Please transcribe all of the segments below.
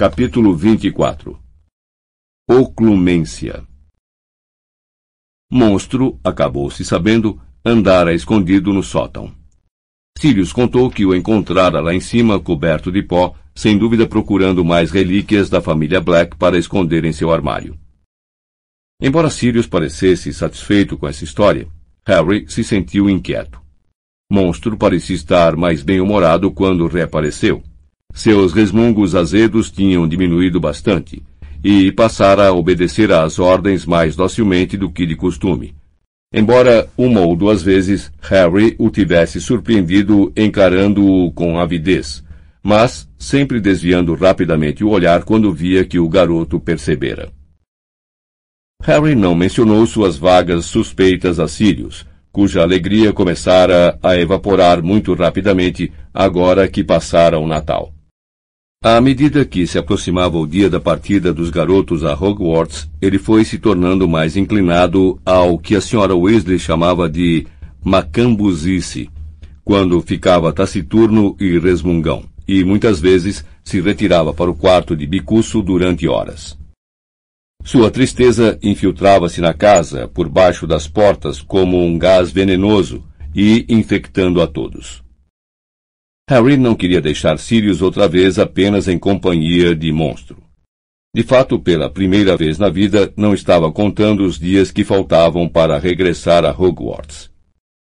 Capítulo 24 Oclumência Monstro, acabou-se sabendo, andara escondido no sótão. Sirius contou que o encontrara lá em cima, coberto de pó, sem dúvida procurando mais relíquias da família Black para esconder em seu armário. Embora Sirius parecesse satisfeito com essa história, Harry se sentiu inquieto. Monstro parecia estar mais bem-humorado quando reapareceu. Seus resmungos azedos tinham diminuído bastante, e passara a obedecer às ordens mais docilmente do que de costume. Embora uma ou duas vezes Harry o tivesse surpreendido encarando-o com avidez, mas sempre desviando rapidamente o olhar quando via que o garoto percebera. Harry não mencionou suas vagas suspeitas a Sirius, cuja alegria começara a evaporar muito rapidamente agora que passara o Natal. À medida que se aproximava o dia da partida dos garotos a Hogwarts, ele foi se tornando mais inclinado ao que a senhora Weasley chamava de macambuzice, quando ficava taciturno e resmungão e muitas vezes se retirava para o quarto de bicuço durante horas. Sua tristeza infiltrava-se na casa, por baixo das portas, como um gás venenoso, e infectando a todos. Harry não queria deixar Sirius outra vez apenas em companhia de monstro. De fato, pela primeira vez na vida, não estava contando os dias que faltavam para regressar a Hogwarts.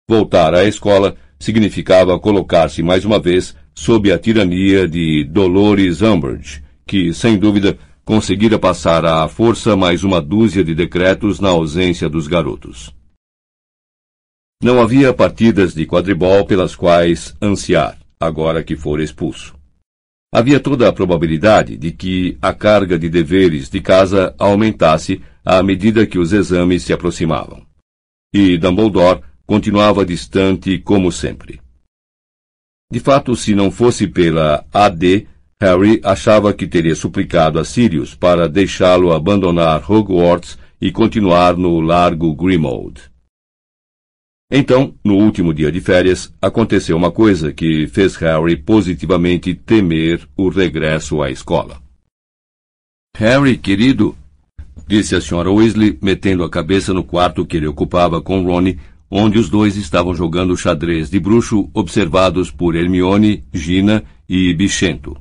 Voltar à escola significava colocar-se mais uma vez sob a tirania de Dolores Umbridge, que, sem dúvida, conseguira passar à força mais uma dúzia de decretos na ausência dos garotos. Não havia partidas de quadribol pelas quais ansiar, agora que fora expulso. Havia toda a probabilidade de que a carga de deveres de casa aumentasse à medida que os exames se aproximavam. E Dumbledore continuava distante como sempre. De fato, se não fosse pela AD, Harry achava que teria suplicado a Sirius para deixá-lo abandonar Hogwarts e continuar no Largo Grimmauld. Então, no último dia de férias, aconteceu uma coisa que fez Harry positivamente temer o regresso à escola. Harry, querido, disse a senhora Weasley, metendo a cabeça no quarto que ele ocupava com Ronnie onde os dois estavam jogando xadrez de bruxo, observados por Hermione, Gina e Bichento.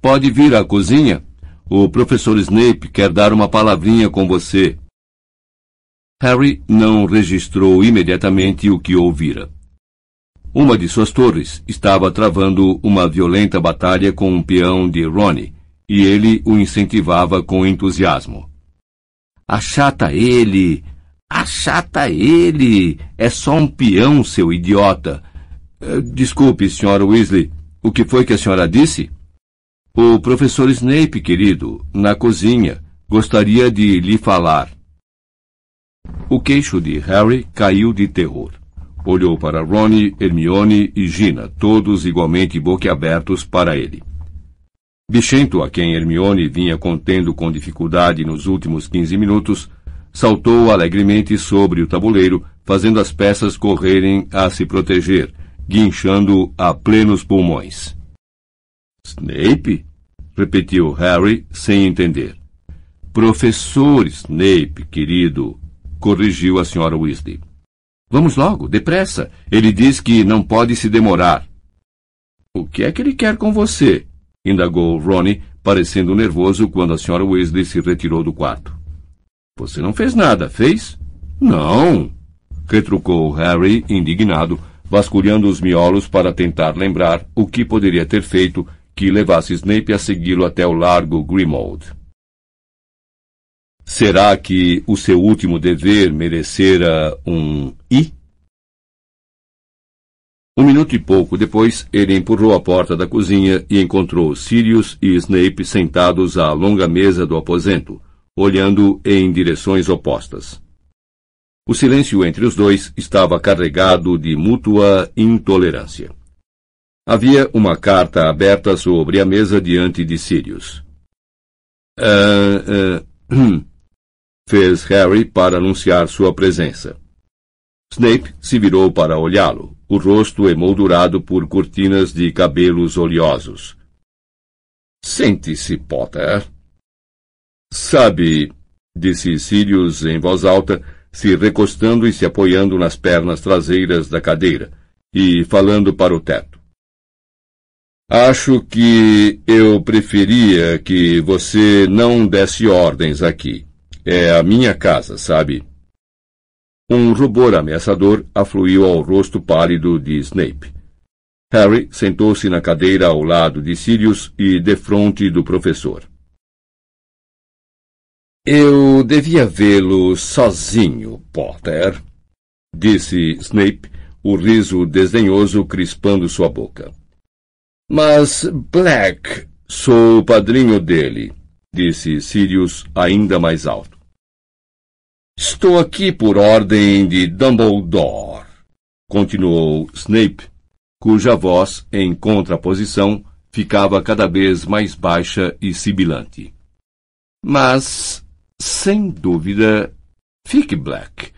Pode vir à cozinha? O professor Snape quer dar uma palavrinha com você. Harry não registrou imediatamente o que ouvira. Uma de suas torres estava travando uma violenta batalha com um peão de Ronnie, e ele o incentivava com entusiasmo. Achata ele! Achata ele! É só um peão, seu idiota! Eh, desculpe, senhora Weasley. O que foi que a senhora disse? O professor Snape, querido, na cozinha, gostaria de lhe falar. O queixo de Harry caiu de terror. Olhou para Ronnie, Hermione e Gina, todos igualmente boquiabertos para ele. Bichento, a quem Hermione vinha contendo com dificuldade nos últimos quinze minutos, saltou alegremente sobre o tabuleiro, fazendo as peças correrem a se proteger, guinchando a plenos pulmões. Snape? repetiu Harry, sem entender. Professor Snape, querido, corrigiu a senhora Weasley. Vamos logo, depressa. Ele diz que não pode se demorar. O que é que ele quer com você? indagou Ronnie, parecendo nervoso quando a senhora Weasley se retirou do quarto. Você não fez nada, fez? Não, retrucou Harry, indignado, vasculhando os miolos para tentar lembrar o que poderia ter feito que levasse Snape a segui-lo até o largo Grimmauld. Será que o seu último dever merecera um I? Um minuto e pouco depois, ele empurrou a porta da cozinha e encontrou Sirius e Snape sentados à longa mesa do aposento, olhando em direções opostas. O silêncio entre os dois estava carregado de mútua intolerância. Havia uma carta aberta sobre a mesa diante de Sirius. Uh, uh, fez Harry para anunciar sua presença. Snape se virou para olhá-lo, o rosto emoldurado por cortinas de cabelos oleosos. Sente-se, Potter. Sabe, disse Sirius em voz alta, se recostando e se apoiando nas pernas traseiras da cadeira e falando para o teto. Acho que eu preferia que você não desse ordens aqui. É a minha casa, sabe? Um rubor ameaçador afluiu ao rosto pálido de Snape. Harry sentou-se na cadeira ao lado de Sirius e defronte do professor. Eu devia vê-lo sozinho, Potter, disse Snape, o riso desdenhoso crispando sua boca. Mas Black, sou o padrinho dele, disse Sirius ainda mais alto. Estou aqui por ordem de Dumbledore, continuou Snape cuja voz, em contraposição, ficava cada vez mais baixa e sibilante. Mas, sem dúvida, fique Black.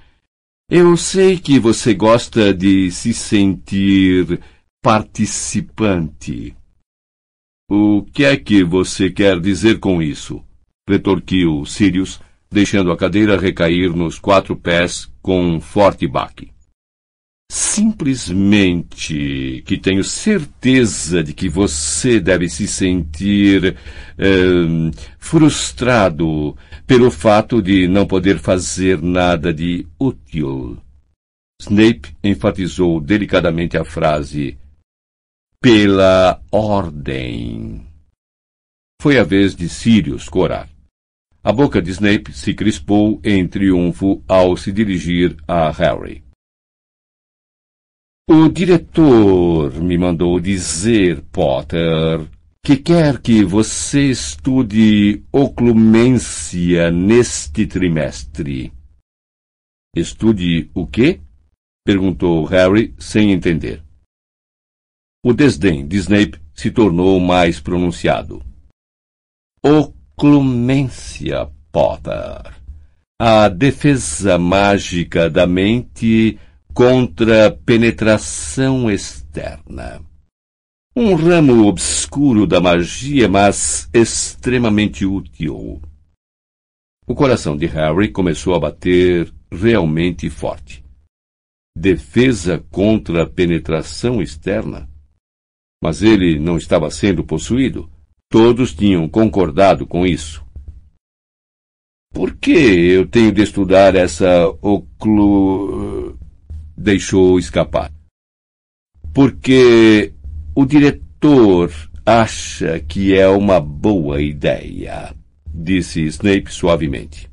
Eu sei que você gosta de se sentir participante. O que é que você quer dizer com isso? retorquiu Sirius, deixando a cadeira recair nos quatro pés com um forte baque. Simplesmente que tenho certeza de que você deve se sentir uh, frustrado pelo fato de não poder fazer nada de útil. Snape enfatizou delicadamente a frase pela ordem. Foi a vez de Sirius corar. A boca de Snape se crispou em triunfo ao se dirigir a Harry. O diretor me mandou dizer, Potter, que quer que você estude oclumência neste trimestre. Estude o quê? perguntou Harry sem entender. O desdém de Snape se tornou mais pronunciado. Oclumência, Potter. A defesa mágica da mente contra penetração externa. Um ramo obscuro da magia, mas extremamente útil. O coração de Harry começou a bater realmente forte. Defesa contra penetração externa? Mas ele não estava sendo possuído. Todos tinham concordado com isso. Por que eu tenho de estudar essa oclu deixou escapar. Porque o diretor acha que é uma boa ideia, disse Snape suavemente.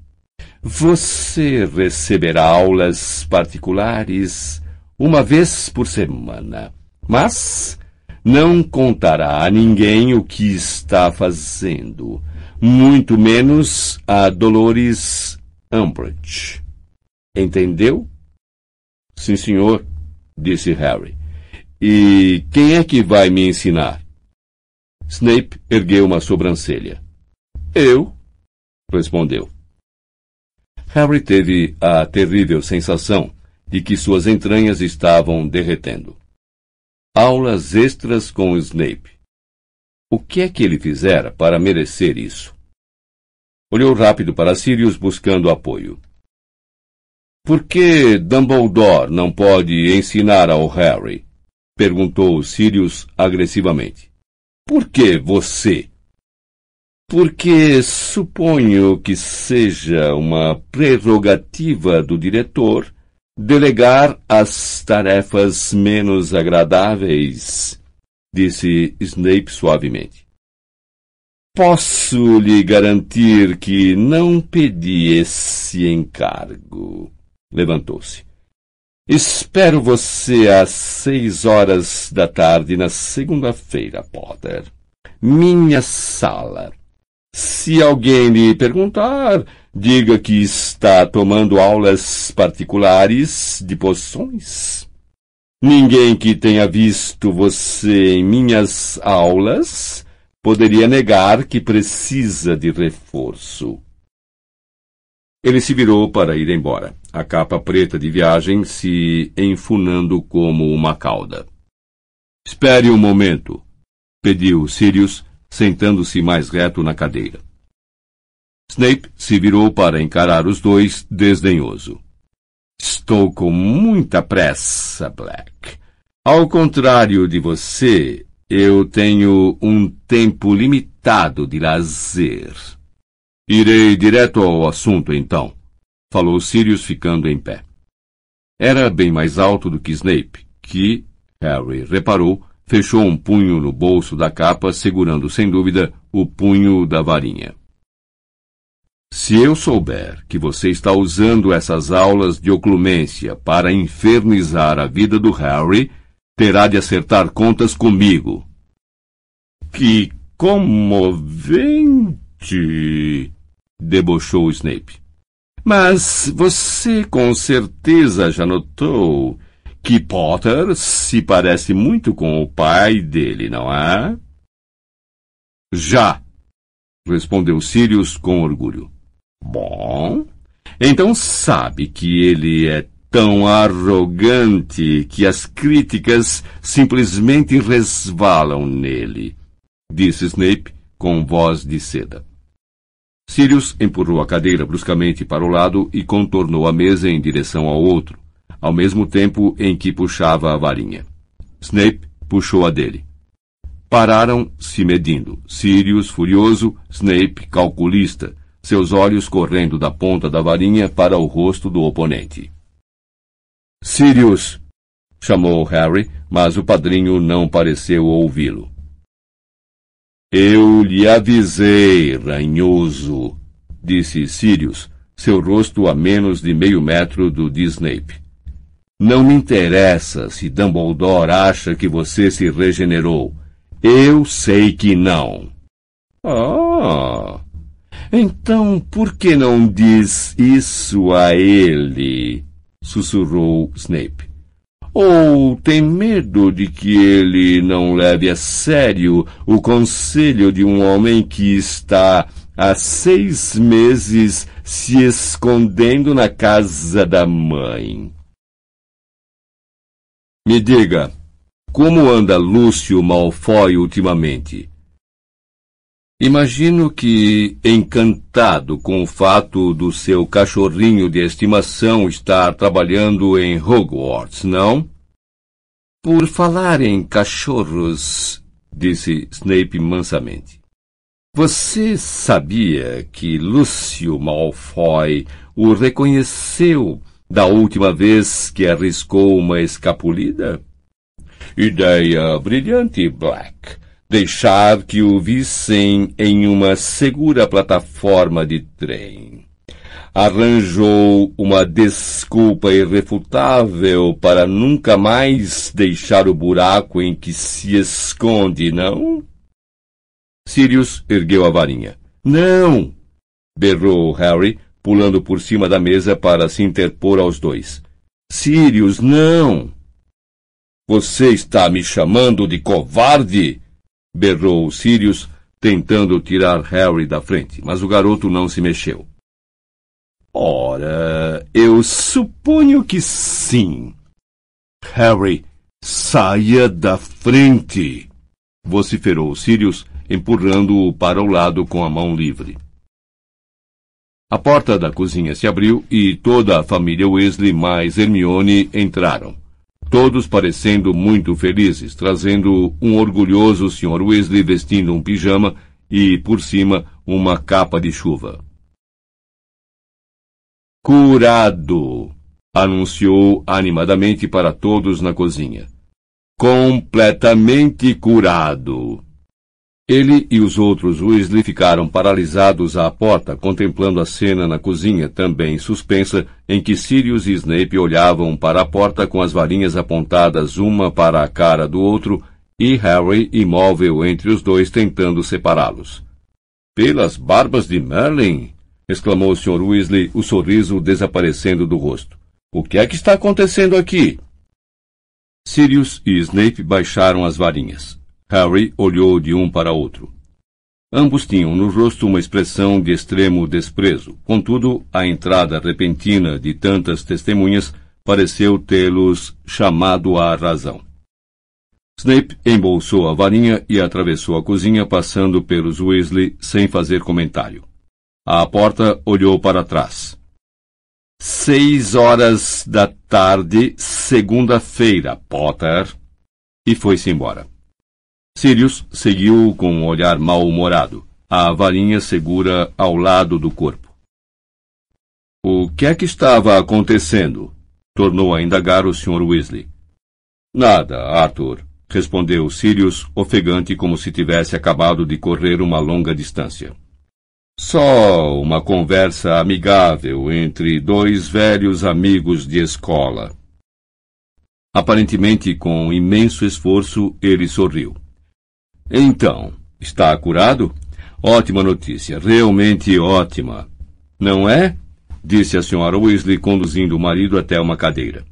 Você receberá aulas particulares uma vez por semana, mas não contará a ninguém o que está fazendo, muito menos a Dolores Umbridge. Entendeu? Sim, senhor, disse Harry. E quem é que vai me ensinar? Snape ergueu uma sobrancelha. Eu, respondeu. Harry teve a terrível sensação de que suas entranhas estavam derretendo. Aulas extras com Snape. O que é que ele fizera para merecer isso? Olhou rápido para Sirius buscando apoio. Por que Dumbledore não pode ensinar ao Harry? perguntou Sirius agressivamente. Por que você? Porque suponho que seja uma prerrogativa do diretor delegar as tarefas menos agradáveis, disse Snape suavemente. Posso lhe garantir que não pedi esse encargo. Levantou-se. Espero você às seis horas da tarde na segunda-feira, Potter. Minha sala. Se alguém lhe perguntar, diga que está tomando aulas particulares de poções. Ninguém que tenha visto você em minhas aulas poderia negar que precisa de reforço. Ele se virou para ir embora, a capa preta de viagem se enfunando como uma cauda. Espere um momento, pediu Sirius, sentando-se mais reto na cadeira. Snape se virou para encarar os dois, desdenhoso. Estou com muita pressa, Black. Ao contrário de você, eu tenho um tempo limitado de lazer. Irei direto ao assunto, então, falou Sirius ficando em pé. Era bem mais alto do que Snape, que, Harry reparou, fechou um punho no bolso da capa, segurando sem dúvida o punho da varinha. Se eu souber que você está usando essas aulas de oclumência para infernizar a vida do Harry, terá de acertar contas comigo. Que comovente! debochou Snape. Mas você com certeza já notou que Potter se parece muito com o pai dele, não é? Já, respondeu Sirius com orgulho. Bom, então sabe que ele é tão arrogante que as críticas simplesmente resvalam nele, disse Snape com voz de seda. Sirius empurrou a cadeira bruscamente para o lado e contornou a mesa em direção ao outro, ao mesmo tempo em que puxava a varinha. Snape puxou a dele. Pararam se medindo, Sirius furioso, Snape calculista, seus olhos correndo da ponta da varinha para o rosto do oponente. Sirius! chamou Harry, mas o padrinho não pareceu ouvi-lo. Eu lhe avisei, ranhoso, disse Sirius, seu rosto a menos de meio metro do de Snape. Não me interessa se Dumbledore acha que você se regenerou. Eu sei que não. Ah! Então por que não diz isso a ele? sussurrou Snape. Ou tem medo de que ele não leve a sério o conselho de um homem que está há seis meses se escondendo na casa da mãe? Me diga, como anda Lúcio Malfoy ultimamente? Imagino que, encantado com o fato do seu cachorrinho de estimação estar trabalhando em Hogwarts, não? Por falar em cachorros, disse Snape mansamente. Você sabia que Lúcio Malfoy o reconheceu da última vez que arriscou uma escapulida? Ideia brilhante, Black. Deixar que o vissem em uma segura plataforma de trem. Arranjou uma desculpa irrefutável para nunca mais deixar o buraco em que se esconde, não? Sirius ergueu a varinha. Não! berrou Harry, pulando por cima da mesa para se interpor aos dois. Sirius, não! Você está me chamando de covarde? Berrou Sirius, tentando tirar Harry da frente, mas o garoto não se mexeu. Ora, eu suponho que sim. Harry, saia da frente! vociferou Sirius, empurrando-o para o lado com a mão livre. A porta da cozinha se abriu e toda a família Weasley mais Hermione entraram. Todos parecendo muito felizes, trazendo um orgulhoso Sr. Weasley vestindo um pijama e, por cima, uma capa de chuva. Curado! anunciou animadamente para todos na cozinha. Completamente curado! Ele e os outros Weasley ficaram paralisados à porta, contemplando a cena na cozinha, também suspensa, em que Sirius e Snape olhavam para a porta com as varinhas apontadas uma para a cara do outro e Harry imóvel entre os dois tentando separá-los. Pelas barbas de Merlin! exclamou o Sr. Weasley, o sorriso desaparecendo do rosto. O que é que está acontecendo aqui? Sirius e Snape baixaram as varinhas. Harry olhou de um para outro. Ambos tinham no rosto uma expressão de extremo desprezo. Contudo, a entrada repentina de tantas testemunhas pareceu tê-los chamado à razão. Snape embolsou a varinha e atravessou a cozinha, passando pelos Weasley sem fazer comentário. À porta, olhou para trás. Seis horas da tarde, segunda-feira, Potter. E foi-se embora. Sirius seguiu com um olhar mal-humorado, a varinha segura ao lado do corpo. O que é que estava acontecendo? Tornou a indagar o Sr. Weasley. Nada, Arthur, respondeu Sirius, ofegante como se tivesse acabado de correr uma longa distância. Só uma conversa amigável entre dois velhos amigos de escola. Aparentemente, com imenso esforço, ele sorriu. Então, está curado? Ótima notícia, realmente ótima. Não é? disse a senhora Weasley, conduzindo o marido até uma cadeira.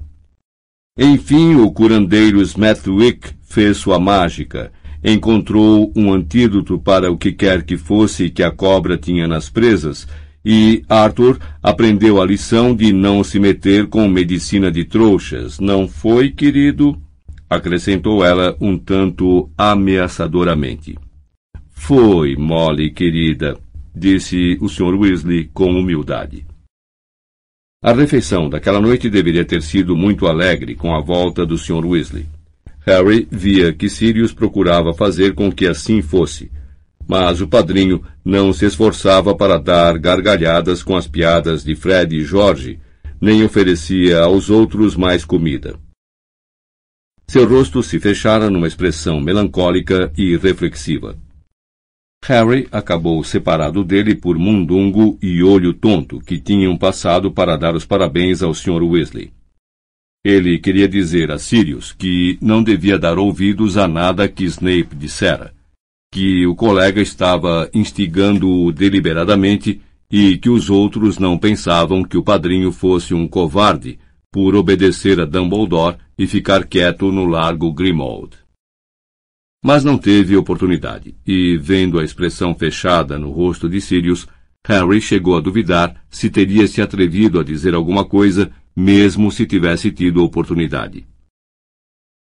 Enfim, o curandeiro Smethwick fez sua mágica. Encontrou um antídoto para o que quer que fosse que a cobra tinha nas presas, e Arthur aprendeu a lição de não se meter com medicina de trouxas, não foi, querido? Acrescentou ela um tanto ameaçadoramente. Foi, Molly, querida, disse o Sr. Weasley com humildade. A refeição daquela noite deveria ter sido muito alegre com a volta do Sr. Weasley. Harry via que Sirius procurava fazer com que assim fosse, mas o padrinho não se esforçava para dar gargalhadas com as piadas de Fred e Jorge, nem oferecia aos outros mais comida. Seu rosto se fechara numa expressão melancólica e reflexiva. Harry acabou separado dele por Mundungo e Olho Tonto, que tinham passado para dar os parabéns ao Sr. Weasley. Ele queria dizer a Sirius que não devia dar ouvidos a nada que Snape dissera, que o colega estava instigando-o deliberadamente e que os outros não pensavam que o padrinho fosse um covarde por obedecer a Dumbledore e ficar quieto no largo Grimmauld. Mas não teve oportunidade, e, vendo a expressão fechada no rosto de Sirius, Harry chegou a duvidar se teria se atrevido a dizer alguma coisa, mesmo se tivesse tido oportunidade.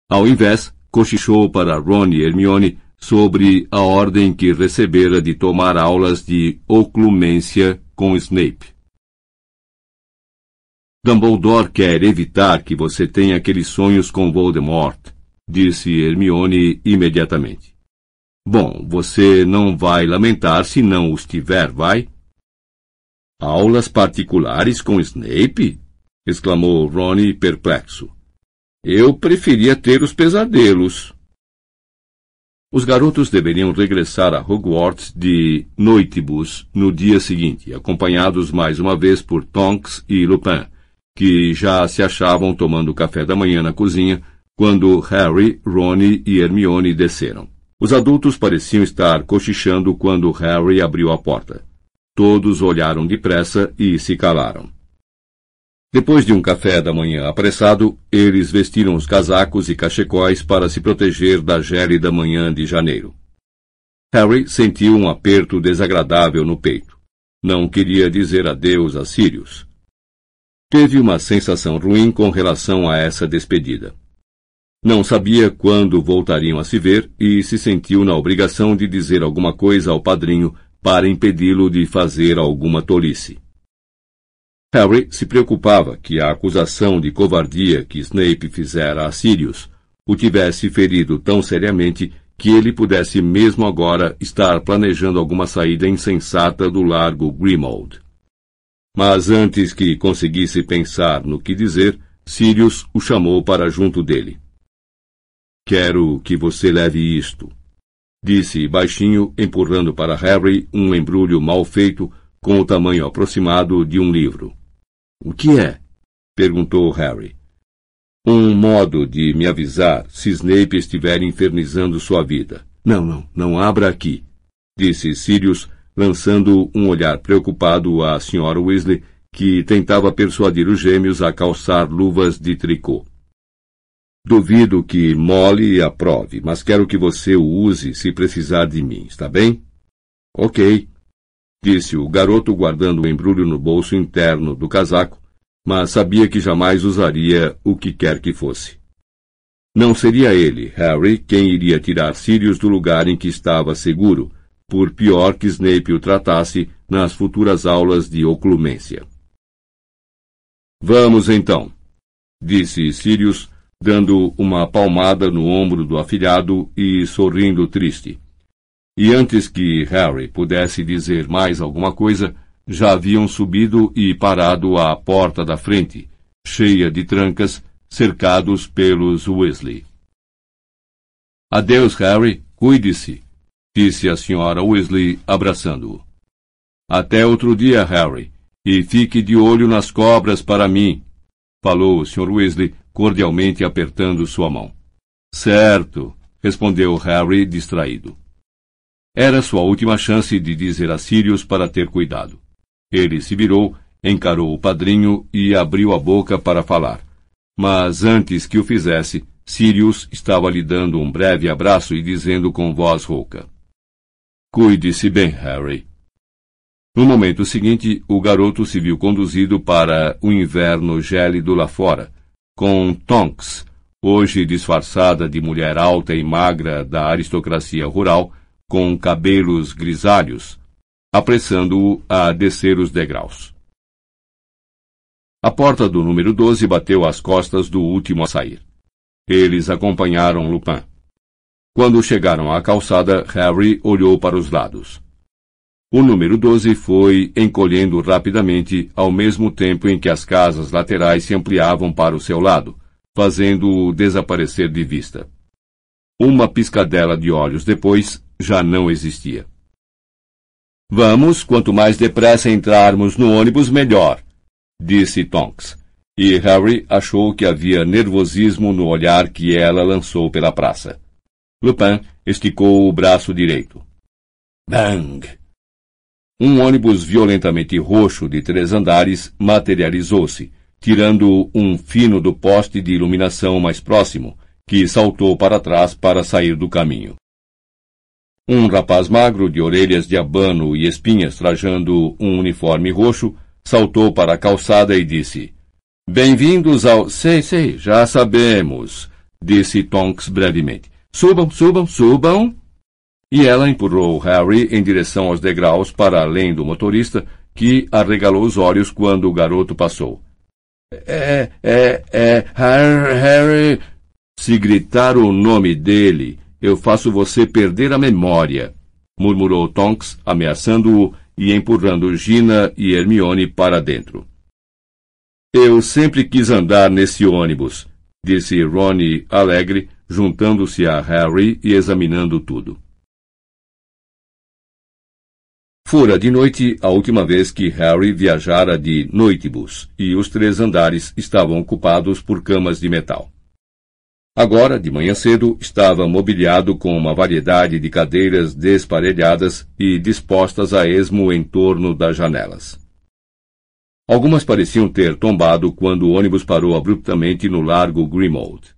Ao invés, cochichou para Ron e Hermione sobre a ordem que recebera de tomar aulas de oclumência com Snape. Dumbledore quer evitar que você tenha aqueles sonhos com Voldemort, disse Hermione imediatamente. Bom, você não vai lamentar se não os tiver, vai? Aulas particulares com Snape? exclamou Ronnie perplexo. Eu preferia ter os pesadelos. Os garotos deveriam regressar a Hogwarts de noitibus no dia seguinte, acompanhados mais uma vez por Tonks e Lupin, que já se achavam tomando café da manhã na cozinha quando Harry, Ron e Hermione desceram. Os adultos pareciam estar cochichando quando Harry abriu a porta. Todos olharam depressa e se calaram. Depois de um café da manhã apressado, eles vestiram os casacos e cachecóis para se proteger da gélida manhã de janeiro. Harry sentiu um aperto desagradável no peito. Não queria dizer adeus a Sirius. Teve uma sensação ruim com relação a essa despedida. Não sabia quando voltariam a se ver e se sentiu na obrigação de dizer alguma coisa ao padrinho para impedi-lo de fazer alguma tolice. Harry se preocupava que a acusação de covardia que Snape fizera a Sirius o tivesse ferido tão seriamente que ele pudesse mesmo agora estar planejando alguma saída insensata do largo Grimmauld. Mas antes que conseguisse pensar no que dizer, Sirius o chamou para junto dele. Quero que você leve isto, disse baixinho, empurrando para Harry um embrulho mal feito com o tamanho aproximado de um livro. O que é? perguntou Harry. Um modo de me avisar se Snape estiver infernizando sua vida. Não, não, não abra aqui, disse Sirius, lançando um olhar preocupado à Sra. Weasley, que tentava persuadir os gêmeos a calçar luvas de tricô. Duvido que Molly aprove, mas quero que você o use se precisar de mim, está bem? Ok, disse o garoto guardando o embrulho no bolso interno do casaco, mas sabia que jamais usaria o que quer que fosse. Não seria ele, Harry, quem iria tirar Sirius do lugar em que estava seguro, por pior que Snape o tratasse nas futuras aulas de oclumência. Vamos então, disse Sirius, dando uma palmada no ombro do afilhado e sorrindo triste. E antes que Harry pudesse dizer mais alguma coisa, já haviam subido e parado à porta da frente, cheia de trancas, cercados pelos Weasley. Adeus, Harry, cuide-se, disse a senhora Weasley, abraçando-o. Até outro dia, Harry, e fique de olho nas cobras para mim, falou o Sr. Weasley, cordialmente apertando sua mão. Certo, respondeu Harry, distraído. Era sua última chance de dizer a Sirius para ter cuidado. Ele se virou, encarou o padrinho e abriu a boca para falar. Mas antes que o fizesse, Sirius estava lhe dando um breve abraço e dizendo com voz rouca: Cuide-se bem, Harry. No momento seguinte, o garoto se viu conduzido para o inverno gélido lá fora, com Tonks, hoje disfarçada de mulher alta e magra da aristocracia rural, com cabelos grisalhos, apressando-o a descer os degraus. A porta do número 12 bateu às costas do último a sair. Eles acompanharam Lupin. Quando chegaram à calçada, Harry olhou para os lados. O número 12 foi encolhendo rapidamente ao mesmo tempo em que as casas laterais se ampliavam para o seu lado, fazendo-o desaparecer de vista. Uma piscadela de olhos depois já não existia. Vamos, quanto mais depressa entrarmos no ônibus, melhor, disse Tonks. E Harry achou que havia nervosismo no olhar que ela lançou pela praça. Lupin esticou o braço direito. Bang! Um ônibus violentamente roxo de três andares materializou-se, tirando um fino do poste de iluminação mais próximo, que saltou para trás para sair do caminho. Um rapaz magro, de orelhas de abano e espinhas, trajando um uniforme roxo, saltou para a calçada e disse: Bem-vindos ao. Sei, sei, já sabemos, disse Tonks brevemente. Subam, subam, subam. E ela empurrou Harry em direção aos degraus para além do motorista, que arregalou os olhos quando o garoto passou. É, é, é, Harry. Se gritar o nome dele, eu faço você perder a memória, murmurou Tonks, ameaçando-o e empurrando Gina e Hermione para dentro. Eu sempre quis andar nesse ônibus, disse Ronnie alegre, juntando-se a Harry e examinando tudo. Fora de noite a última vez que Harry viajara de noitebus, e os três andares estavam ocupados por camas de metal. Agora, de manhã cedo, estava mobiliado com uma variedade de cadeiras desparelhadas e dispostas a esmo em torno das janelas. Algumas pareciam ter tombado quando o ônibus parou abruptamente no largo Grimald.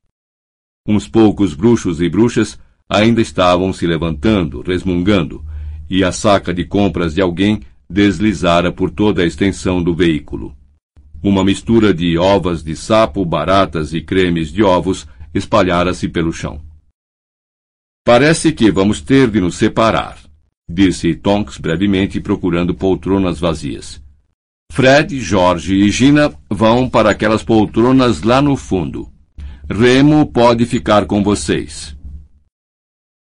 Uns poucos bruxos e bruxas ainda estavam se levantando, resmungando, e a saca de compras de alguém deslizara por toda a extensão do veículo. Uma mistura de ovas de sapo, baratas e cremes de ovos espalhara-se pelo chão. Parece que vamos ter de nos separar, disse Tonks brevemente procurando poltronas vazias. Fred, Jorge e Gina vão para aquelas poltronas lá no fundo. Remo pode ficar com vocês.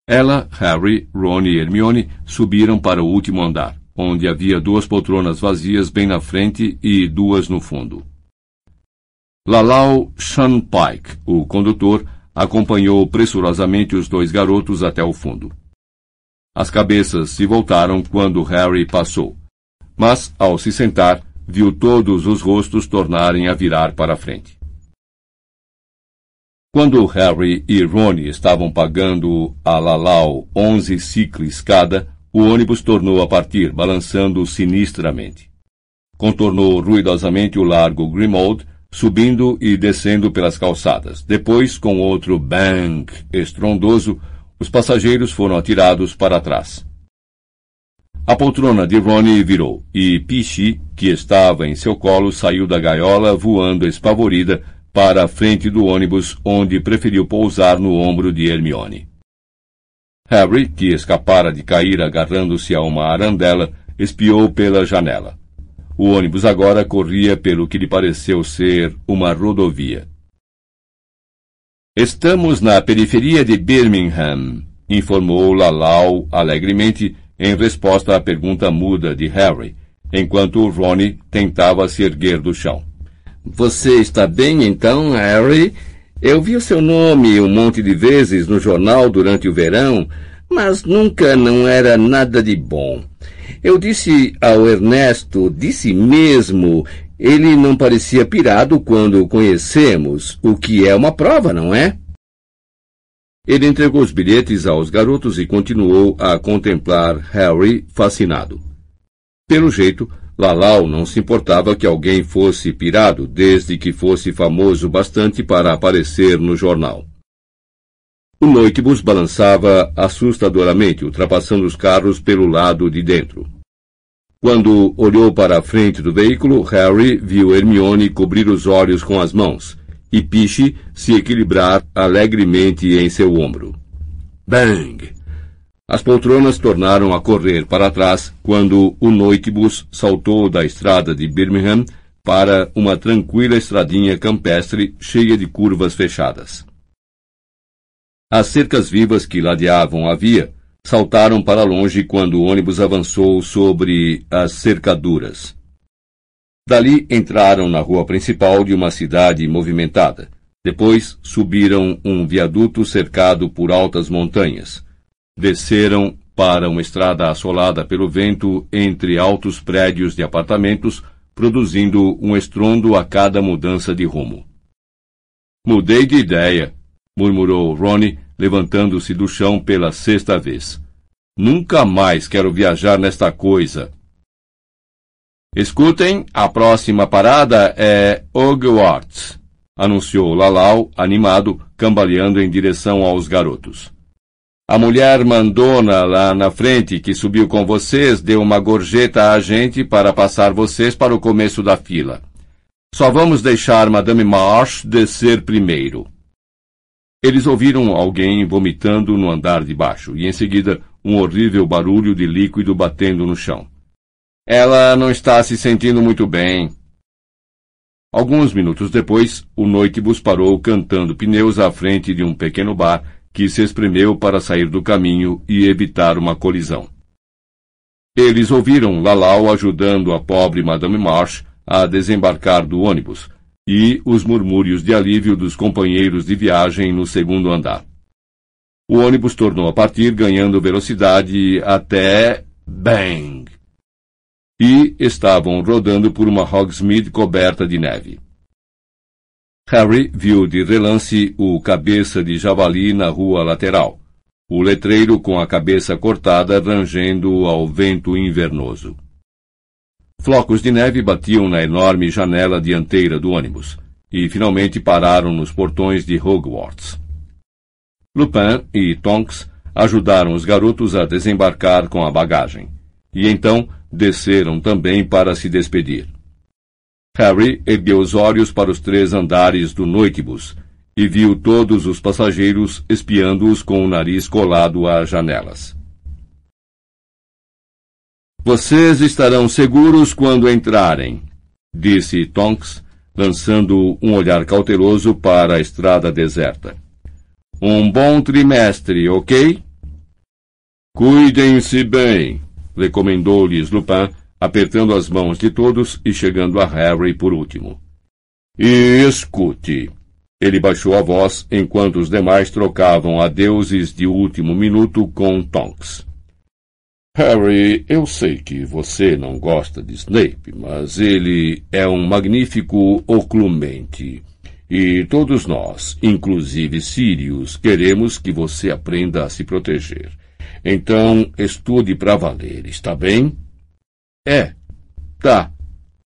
Ela, Harry, Ron e Hermione subiram para o último andar, onde havia duas poltronas vazias bem na frente e duas no fundo. Lalau Pike, o condutor, acompanhou pressurosamente os dois garotos até o fundo. As cabeças se voltaram quando Harry passou, mas, ao se sentar, viu todos os rostos tornarem a virar para a frente. Quando Harry e Ron estavam pagando a Lalau onze ciclos cada, o ônibus tornou a partir, balançando sinistramente. Contornou ruidosamente o largo Grimald, subindo e descendo pelas calçadas. Depois, com outro bang estrondoso, os passageiros foram atirados para trás. A poltrona de Ronnie virou, e Pichi, que estava em seu colo, saiu da gaiola voando espavorida, para a frente do ônibus, onde preferiu pousar no ombro de Hermione. Harry, que escapara de cair agarrando-se a uma arandela, espiou pela janela. O ônibus agora corria pelo que lhe pareceu ser uma rodovia. Estamos na periferia de Birmingham, informou Lalau alegremente em resposta à pergunta muda de Harry, enquanto Ronnie tentava se erguer do chão. Você está bem então, Harry? Eu vi o seu nome um monte de vezes no jornal durante o verão, mas nunca não era nada de bom. Eu disse ao Ernesto, disse mesmo, ele não parecia pirado quando o conhecemos, o que é uma prova, não é? Ele entregou os bilhetes aos garotos e continuou a contemplar Harry fascinado. Pelo jeito, Lalau não se importava que alguém fosse pirado, desde que fosse famoso bastante para aparecer no jornal. O noitebus balançava assustadoramente, ultrapassando os carros pelo lado de dentro. Quando olhou para a frente do veículo, Harry viu Hermione cobrir os olhos com as mãos e Piche se equilibrar alegremente em seu ombro. Bang! As poltronas tornaram a correr para trás quando o noitebus saltou da estrada de Birmingham para uma tranquila estradinha campestre cheia de curvas fechadas. As cercas vivas que ladeavam a via saltaram para longe quando o ônibus avançou sobre as cercaduras. Dali entraram na rua principal de uma cidade movimentada. Depois subiram um viaduto cercado por altas montanhas. Desceram para uma estrada assolada pelo vento entre altos prédios de apartamentos, produzindo um estrondo a cada mudança de rumo. Mudei de ideia, murmurou Ronnie, levantando-se do chão pela sexta vez. Nunca mais quero viajar nesta coisa. Escutem, a próxima parada é Hogwarts, anunciou Lalau, animado, cambaleando em direção aos garotos. A mulher mandona lá na frente que subiu com vocês deu uma gorjeta a gente para passar vocês para o começo da fila. Só vamos deixar Madame Marsh descer primeiro. Eles ouviram alguém vomitando no andar de baixo e, em seguida, um horrível barulho de líquido batendo no chão. Ela não está se sentindo muito bem. Alguns minutos depois, o noitebus parou cantando pneus à frente de um pequeno bar que se espremeu para sair do caminho e evitar uma colisão. Eles ouviram Lalau ajudando a pobre Madame Marsh a desembarcar do ônibus, e os murmúrios de alívio dos companheiros de viagem no segundo andar. O ônibus tornou a partir, ganhando velocidade até. Bang! E estavam rodando por uma Hogsmeade coberta de neve. Harry viu de relance o cabeça de javali na rua lateral, o letreiro com a cabeça cortada rangendo ao vento invernoso. Flocos de neve batiam na enorme janela dianteira do ônibus e finalmente pararam nos portões de Hogwarts. Lupin e Tonks ajudaram os garotos a desembarcar com a bagagem, e então desceram também para se despedir. Harry ergueu os olhos para os três andares do noitebus e viu todos os passageiros espiando-os com o nariz colado às janelas. Vocês estarão seguros quando entrarem, disse Tonks, lançando um olhar cauteloso para a estrada deserta. Um bom trimestre, ok? Cuidem-se bem, recomendou-lhes Lupin, apertando as mãos de todos e chegando a Harry por último. E escute. Ele baixou a voz enquanto os demais trocavam adeuses de último minuto com Tonks. Harry, eu sei que você não gosta de Snape, mas ele é um magnífico oclumente. E todos nós, inclusive Sirius, queremos que você aprenda a se proteger. Então, estude para valer, está bem? É, tá,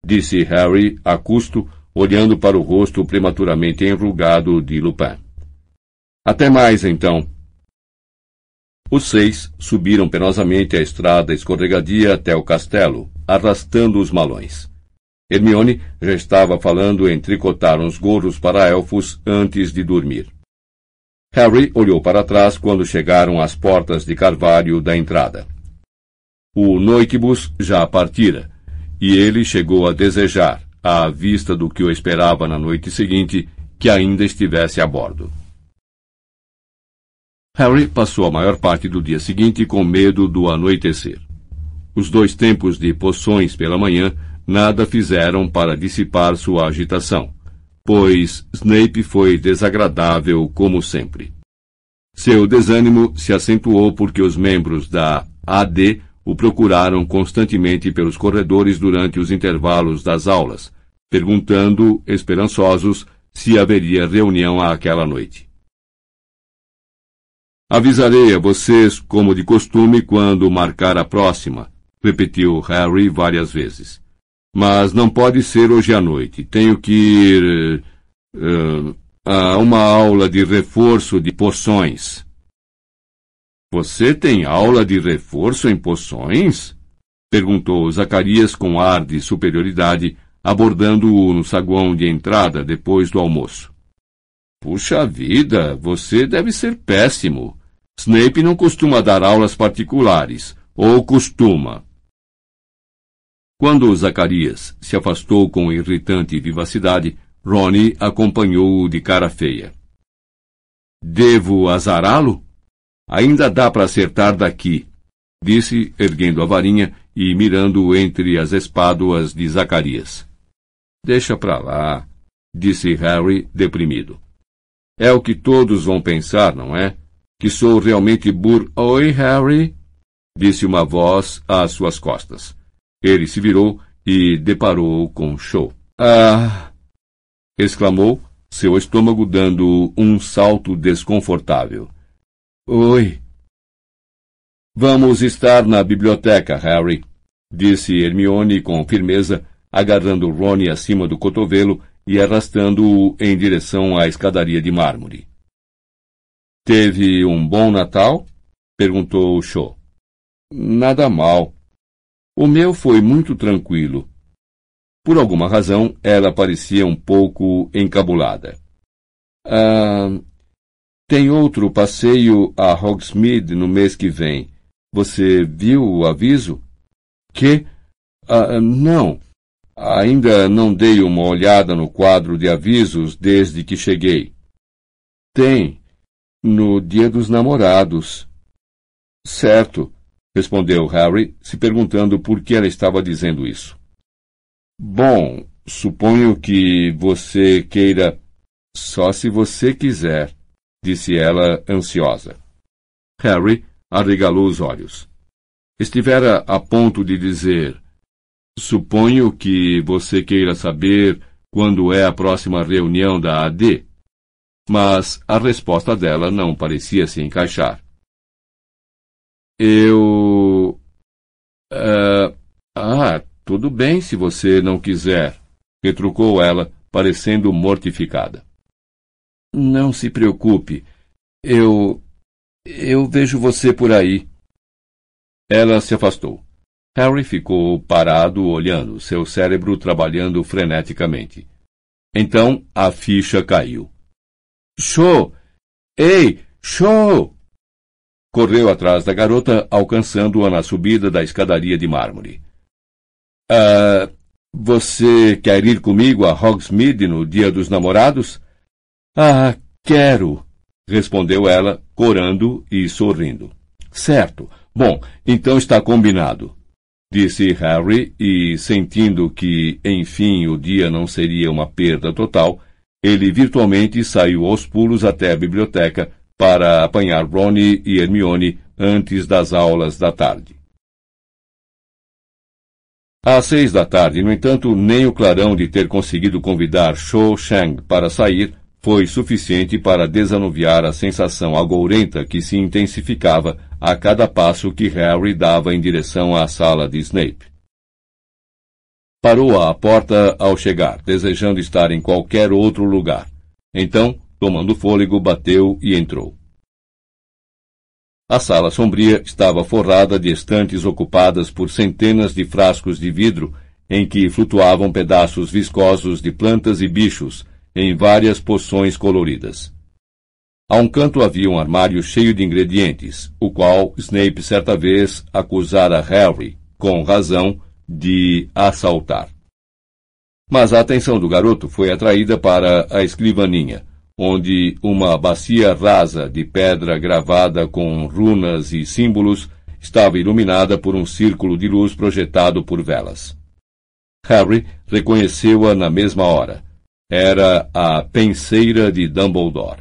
disse Harry a custo, olhando para o rosto prematuramente enrugado de Lupin. Até mais, então. Os seis subiram penosamente a estrada escorregadia até o castelo, arrastando os malões. Hermione já estava falando em tricotar uns gorros para elfos antes de dormir. Harry olhou para trás quando chegaram às portas de carvalho da entrada. O noitibus já partira, e ele chegou a desejar, à vista do que o esperava na noite seguinte, que ainda estivesse a bordo. Harry passou a maior parte do dia seguinte com medo do anoitecer. Os dois tempos de poções pela manhã nada fizeram para dissipar sua agitação, pois Snape foi desagradável como sempre. Seu desânimo se acentuou porque os membros da AD o procuraram constantemente pelos corredores durante os intervalos das aulas, perguntando, esperançosos, se haveria reunião àquela noite. Avisarei a vocês, como de costume, quando marcar a próxima, repetiu Harry várias vezes. Mas não pode ser hoje à noite. Tenho que ir uh, a uma aula de reforço de poções. Você tem aula de reforço em poções? perguntou Zacarias com ar de superioridade, abordando-o no saguão de entrada depois do almoço. Puxa vida, você deve ser péssimo. Snape não costuma dar aulas particulares, ou costuma. Quando Zacarias se afastou com irritante vivacidade, Ronnie acompanhou-o de cara feia. Devo azará-lo? Ainda dá para acertar daqui, disse, erguendo a varinha e mirando entre as espáduas de Zacarias. Deixa para lá, disse Harry, deprimido. É o que todos vão pensar, não é? Que sou realmente bur... Oi, Harry, disse uma voz às suas costas. Ele se virou e deparou com Show. Ah! exclamou, seu estômago dando um salto desconfortável. Oi. Vamos estar na biblioteca, Harry, disse Hermione com firmeza, agarrando Ronnie acima do cotovelo e arrastando-o em direção à escadaria de mármore. Teve um bom Natal? perguntou Cho. Nada mal. O meu foi muito tranquilo. Por alguma razão, ela parecia um pouco encabulada. Ah, tem outro passeio a Hogsmeade no mês que vem. Você viu o aviso? Que? Ah, não. Ainda não dei uma olhada no quadro de avisos desde que cheguei. Tem. No dia dos namorados. Certo, respondeu Harry, se perguntando por que ela estava dizendo isso. Bom, suponho que você queira. Só se você quiser disse ela, ansiosa. Harry arregalou os olhos. Estivera a ponto de dizer: Suponho que você queira saber quando é a próxima reunião da AD. Mas a resposta dela não parecia se encaixar. Eu. Uh, ah, tudo bem se você não quiser, retrucou ela, parecendo mortificada. Não se preocupe. Eu. Eu vejo você por aí. Ela se afastou. Harry ficou parado olhando, seu cérebro trabalhando freneticamente. Então a ficha caiu. Show! Ei, show! Correu atrás da garota, alcançando-a na subida da escadaria de mármore. Ah, você quer ir comigo a Hogsmeade no dia dos namorados? Ah, quero, respondeu ela, corando e sorrindo. Certo. Bom, então está combinado, disse Harry, e sentindo que, enfim, o dia não seria uma perda total, ele virtualmente saiu aos pulos até a biblioteca para apanhar Ronnie e Hermione antes das aulas da tarde. Às seis da tarde, no entanto, nem o clarão de ter conseguido convidar Shou Shang para sair foi suficiente para desanuviar a sensação agourenta que se intensificava a cada passo que Harry dava em direção à sala de Snape. Parou à porta ao chegar, desejando estar em qualquer outro lugar. Então, tomando fôlego, bateu e entrou. A sala sombria estava forrada de estantes ocupadas por centenas de frascos de vidro em que flutuavam pedaços viscosos de plantas e bichos, em várias poções coloridas. A um canto havia um armário cheio de ingredientes, o qual Snape certa vez acusara Harry, com razão, de assaltar. Mas a atenção do garoto foi atraída para a escrivaninha, onde uma bacia rasa de pedra gravada com runas e símbolos estava iluminada por um círculo de luz projetado por velas. Harry reconheceu-a na mesma hora. Era a penseira de Dumbledore.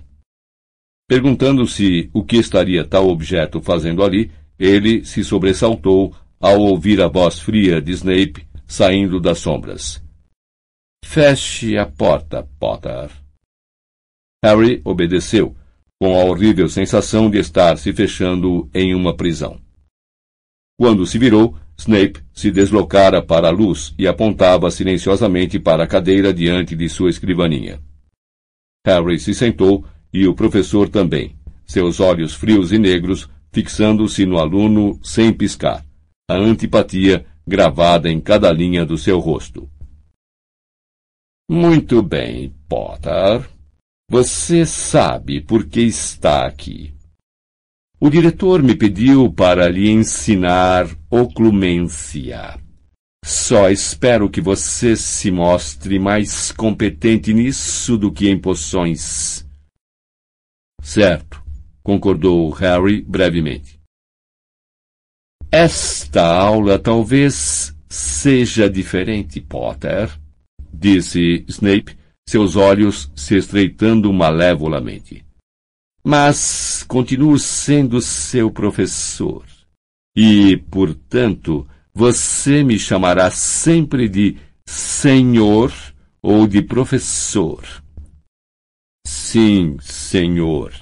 Perguntando-se o que estaria tal objeto fazendo ali, ele se sobressaltou ao ouvir a voz fria de Snape saindo das sombras. Feche a porta, Potter. Harry obedeceu, com a horrível sensação de estar se fechando em uma prisão. Quando se virou, Snape se deslocara para a luz e apontava silenciosamente para a cadeira diante de sua escrivaninha. Harry se sentou e o professor também, seus olhos frios e negros fixando-se no aluno sem piscar, a antipatia gravada em cada linha do seu rosto. Muito bem, Potter. Você sabe por que está aqui. O diretor me pediu para lhe ensinar oclumência. Só espero que você se mostre mais competente nisso do que em poções. Certo, concordou Harry brevemente. Esta aula talvez seja diferente, Potter, disse Snape, seus olhos se estreitando malevolamente mas continuo sendo seu professor. E, portanto, você me chamará sempre de senhor ou de professor. Sim, senhor.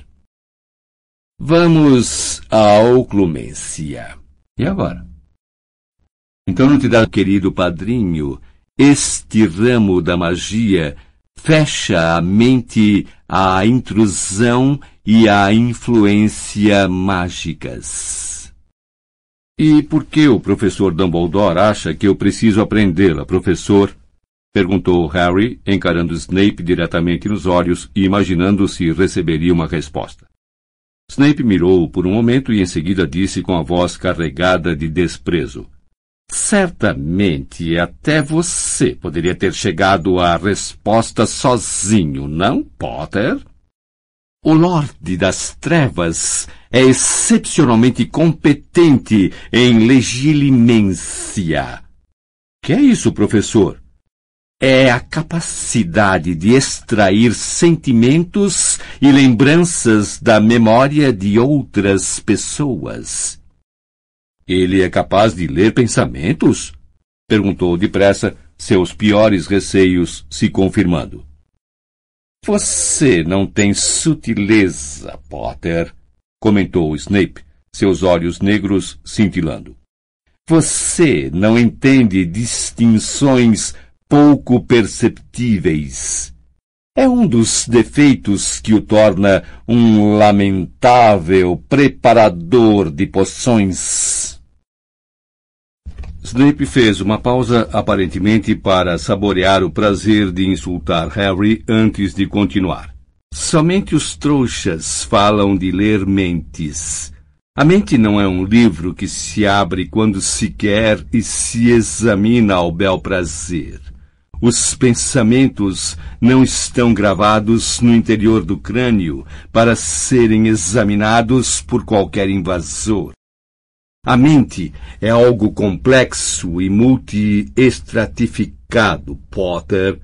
Vamos à oclumência. E agora? Então não te dá, querido padrinho, este ramo da magia fecha a mente à intrusão e à influência mágicas. E por que o professor Dumbledore acha que eu preciso aprendê-la, professor? perguntou Harry, encarando Snape diretamente nos olhos e imaginando se receberia uma resposta. Snape mirou por um momento e em seguida disse com a voz carregada de desprezo. Certamente até você poderia ter chegado à resposta sozinho, não, Potter? O Lorde das Trevas é excepcionalmente competente em legilimência. Que é isso, professor? É a capacidade de extrair sentimentos e lembranças da memória de outras pessoas. Ele é capaz de ler pensamentos? Perguntou depressa, seus piores receios se confirmando. Você não tem sutileza, Potter, comentou Snape, seus olhos negros cintilando. Você não entende distinções pouco perceptíveis. É um dos defeitos que o torna um lamentável preparador de poções. Snape fez uma pausa aparentemente para saborear o prazer de insultar Harry antes de continuar. Somente os trouxas falam de ler mentes. A mente não é um livro que se abre quando se quer e se examina ao bel prazer. Os pensamentos não estão gravados no interior do crânio para serem examinados por qualquer invasor. A mente é algo complexo e multi-estratificado, Potter.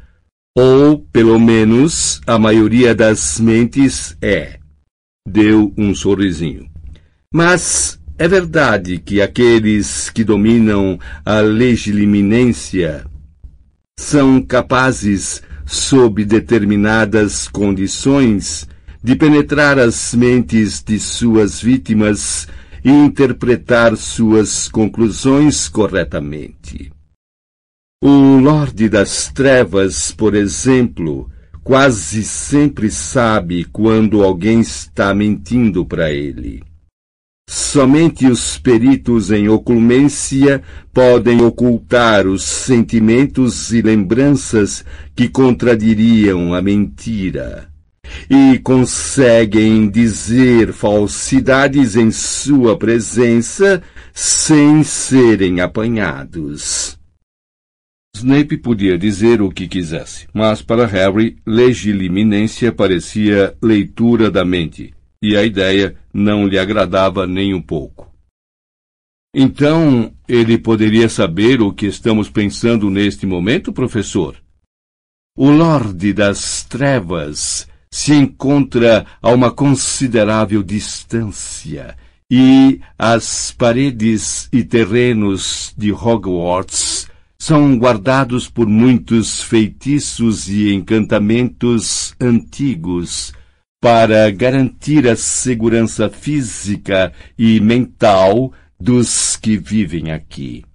Ou, pelo menos, a maioria das mentes é. Deu um sorrisinho. Mas é verdade que aqueles que dominam a legiliminência são capazes, sob determinadas condições, de penetrar as mentes de suas vítimas e interpretar suas conclusões corretamente. O Lorde das Trevas, por exemplo, quase sempre sabe quando alguém está mentindo para ele. Somente os peritos em oculência podem ocultar os sentimentos e lembranças que contradiriam a mentira. E conseguem dizer falsidades em sua presença sem serem apanhados. Snape podia dizer o que quisesse, mas para Harry, legiliminência parecia leitura da mente, e a ideia não lhe agradava nem um pouco. Então, ele poderia saber o que estamos pensando neste momento, professor? O Lorde das Trevas se encontra a uma considerável distância e as paredes e terrenos de Hogwarts são guardados por muitos feitiços e encantamentos antigos para garantir a segurança física e mental dos que vivem aqui.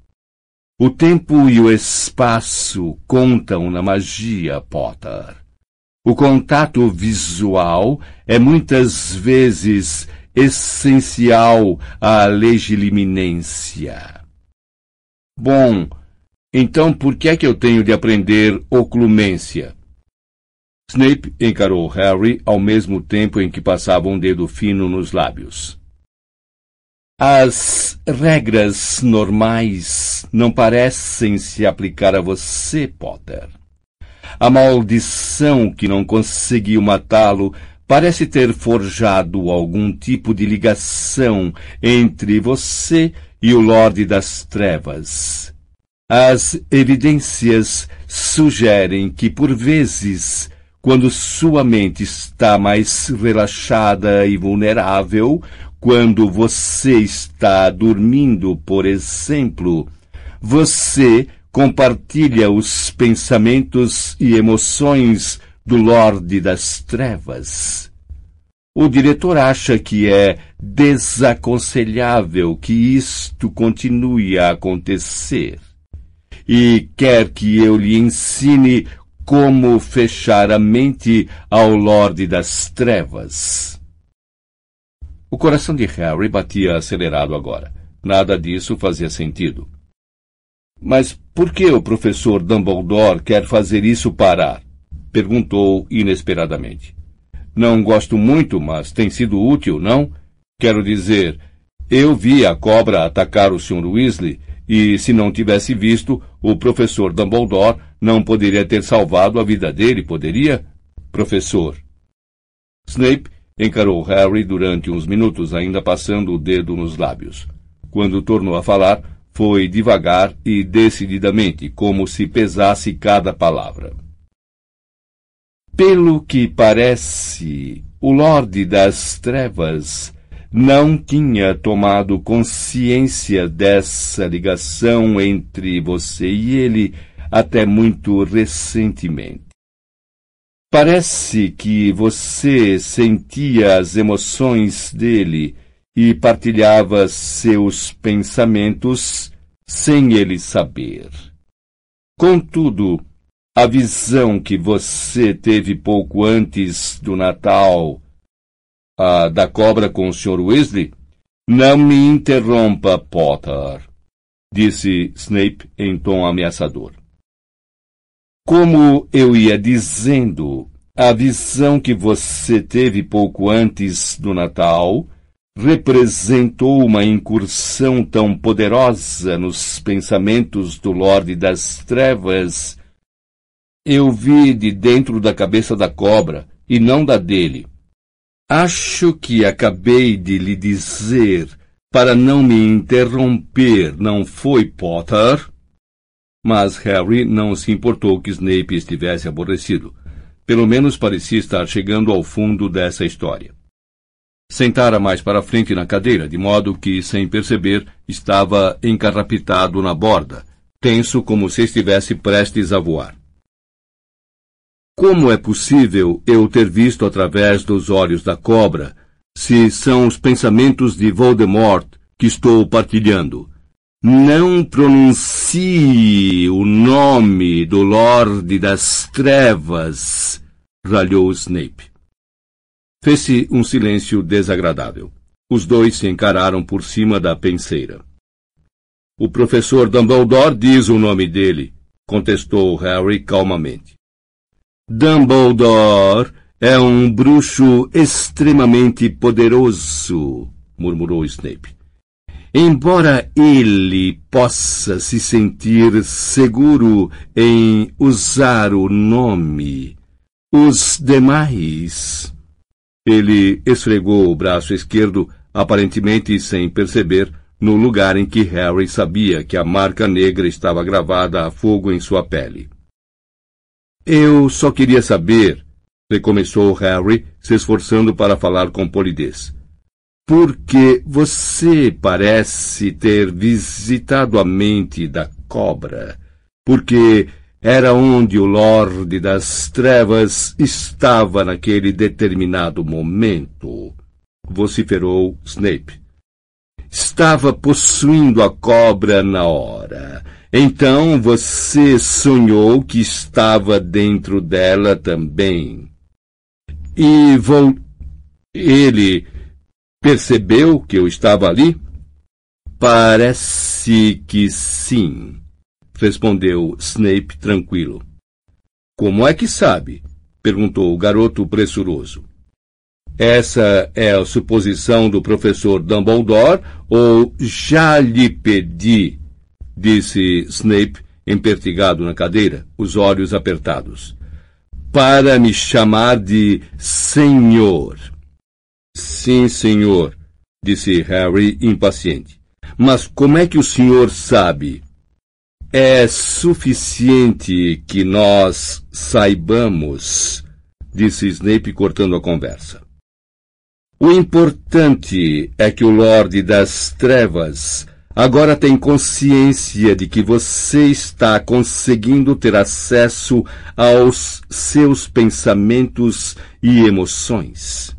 O tempo e o espaço contam na magia, Potter. O contato visual é muitas vezes essencial à legiliminência. Bom, então por que é que eu tenho de aprender oclumência? Snape encarou Harry ao mesmo tempo em que passava um dedo fino nos lábios. As regras normais não parecem se aplicar a você, Potter. A maldição que não conseguiu matá-lo parece ter forjado algum tipo de ligação entre você e o Lorde das Trevas. As evidências sugerem que, por vezes, quando sua mente está mais relaxada e vulnerável, quando você está dormindo, por exemplo, você compartilha os pensamentos e emoções do Lorde das Trevas. O diretor acha que é desaconselhável que isto continue a acontecer e quer que eu lhe ensine como fechar a mente ao Lorde das Trevas. O coração de Harry batia acelerado agora. Nada disso fazia sentido. Mas por que o professor Dumbledore quer fazer isso parar? Perguntou inesperadamente. Não gosto muito, mas tem sido útil, não? Quero dizer, eu vi a cobra atacar o Sr. Weasley e se não tivesse visto, o professor Dumbledore não poderia ter salvado a vida dele, poderia? Professor. Snape encarou Harry durante uns minutos, ainda passando o dedo nos lábios. Quando tornou a falar, foi devagar e decididamente, como se pesasse cada palavra. Pelo que parece, o Lorde das Trevas não tinha tomado consciência dessa ligação entre você e ele até muito recentemente. Parece que você sentia as emoções dele e partilhava seus pensamentos sem ele saber. Contudo, a visão que você teve pouco antes do Natal a da cobra com o Sr. Weasley? Não me interrompa, Potter, disse Snape em tom ameaçador. Como eu ia dizendo, a visão que você teve pouco antes do Natal representou uma incursão tão poderosa nos pensamentos do Lorde das Trevas. Eu vi de dentro da cabeça da cobra e não da dele. Acho que acabei de lhe dizer para não me interromper, não foi, Potter? Mas Harry não se importou que Snape estivesse aborrecido. Pelo menos parecia estar chegando ao fundo dessa história. Sentara mais para frente na cadeira, de modo que, sem perceber, estava encarrapitado na borda, tenso como se estivesse prestes a voar. Como é possível eu ter visto através dos olhos da cobra, se são os pensamentos de Voldemort que estou partilhando? Não pronuncie o nome do Lorde das Trevas, ralhou Snape. Fez-se um silêncio desagradável. Os dois se encararam por cima da penseira. O professor Dumbledore diz o nome dele, contestou Harry calmamente. Dumbledore é um bruxo extremamente poderoso, murmurou Snape. Embora ele possa se sentir seguro em usar o nome, os demais. Ele esfregou o braço esquerdo, aparentemente sem perceber, no lugar em que Harry sabia que a marca negra estava gravada a fogo em sua pele. Eu só queria saber, recomeçou Harry, se esforçando para falar com polidez. Porque você parece ter visitado a mente da cobra. Porque era onde o Lorde das Trevas estava naquele determinado momento, vociferou Snape. Estava possuindo a cobra na hora. Então você sonhou que estava dentro dela também. E vou. Ele percebeu que eu estava ali? Parece que sim, respondeu Snape tranquilo. Como é que sabe? perguntou o garoto pressuroso. Essa é a suposição do professor Dumbledore ou já lhe pedi disse Snape, empertigado na cadeira, os olhos apertados. Para me chamar de senhor. Sim, senhor, disse Harry impaciente. Mas como é que o senhor sabe? É suficiente que nós saibamos, disse Snape cortando a conversa. O importante é que o Lorde das Trevas agora tem consciência de que você está conseguindo ter acesso aos seus pensamentos e emoções.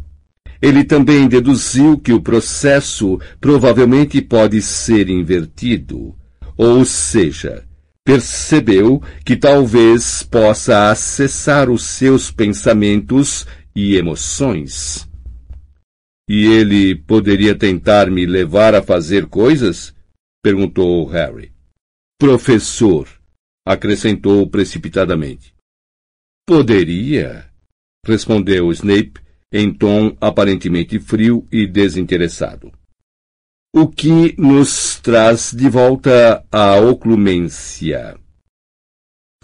Ele também deduziu que o processo provavelmente pode ser invertido, ou seja, percebeu que talvez possa acessar os seus pensamentos e emoções. E ele poderia tentar me levar a fazer coisas perguntou Harry. Professor, acrescentou precipitadamente. Poderia, respondeu Snape em tom aparentemente frio e desinteressado. O que nos traz de volta à oclumência.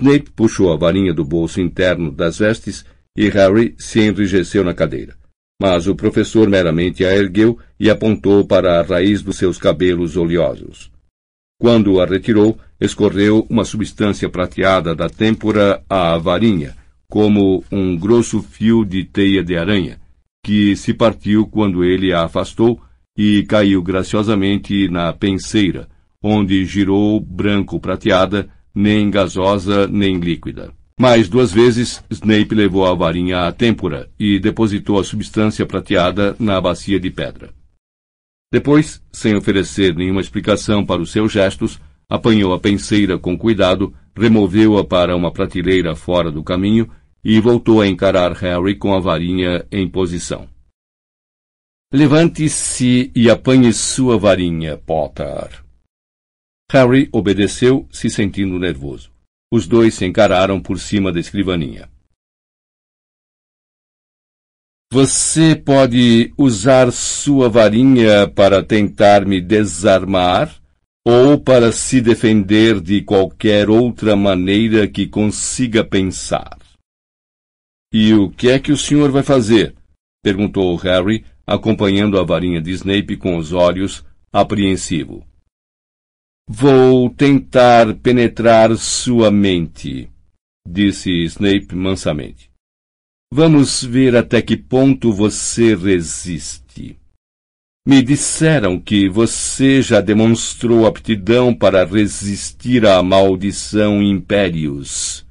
Snape puxou a varinha do bolso interno das vestes e Harry se enrijeceu na cadeira. Mas o professor meramente a ergueu e apontou para a raiz dos seus cabelos oleosos. Quando a retirou, escorreu uma substância prateada da têmpora à varinha, como um grosso fio de teia de aranha, que se partiu quando ele a afastou e caiu graciosamente na penseira, onde girou branco prateada, nem gasosa nem líquida. Mais duas vezes, Snape levou a varinha à têmpora e depositou a substância prateada na bacia de pedra. Depois, sem oferecer nenhuma explicação para os seus gestos, apanhou a penseira com cuidado, removeu-a para uma prateleira fora do caminho e voltou a encarar Harry com a varinha em posição. Levante-se e apanhe sua varinha, Potter. Harry obedeceu, se sentindo nervoso. Os dois se encararam por cima da escrivaninha. Você pode usar sua varinha para tentar me desarmar ou para se defender de qualquer outra maneira que consiga pensar. E o que é que o senhor vai fazer? perguntou Harry, acompanhando a varinha de Snape com os olhos, apreensivo. Vou tentar penetrar sua mente, disse Snape mansamente. Vamos ver até que ponto você resiste. Me disseram que você já demonstrou aptidão para resistir à maldição Impérios.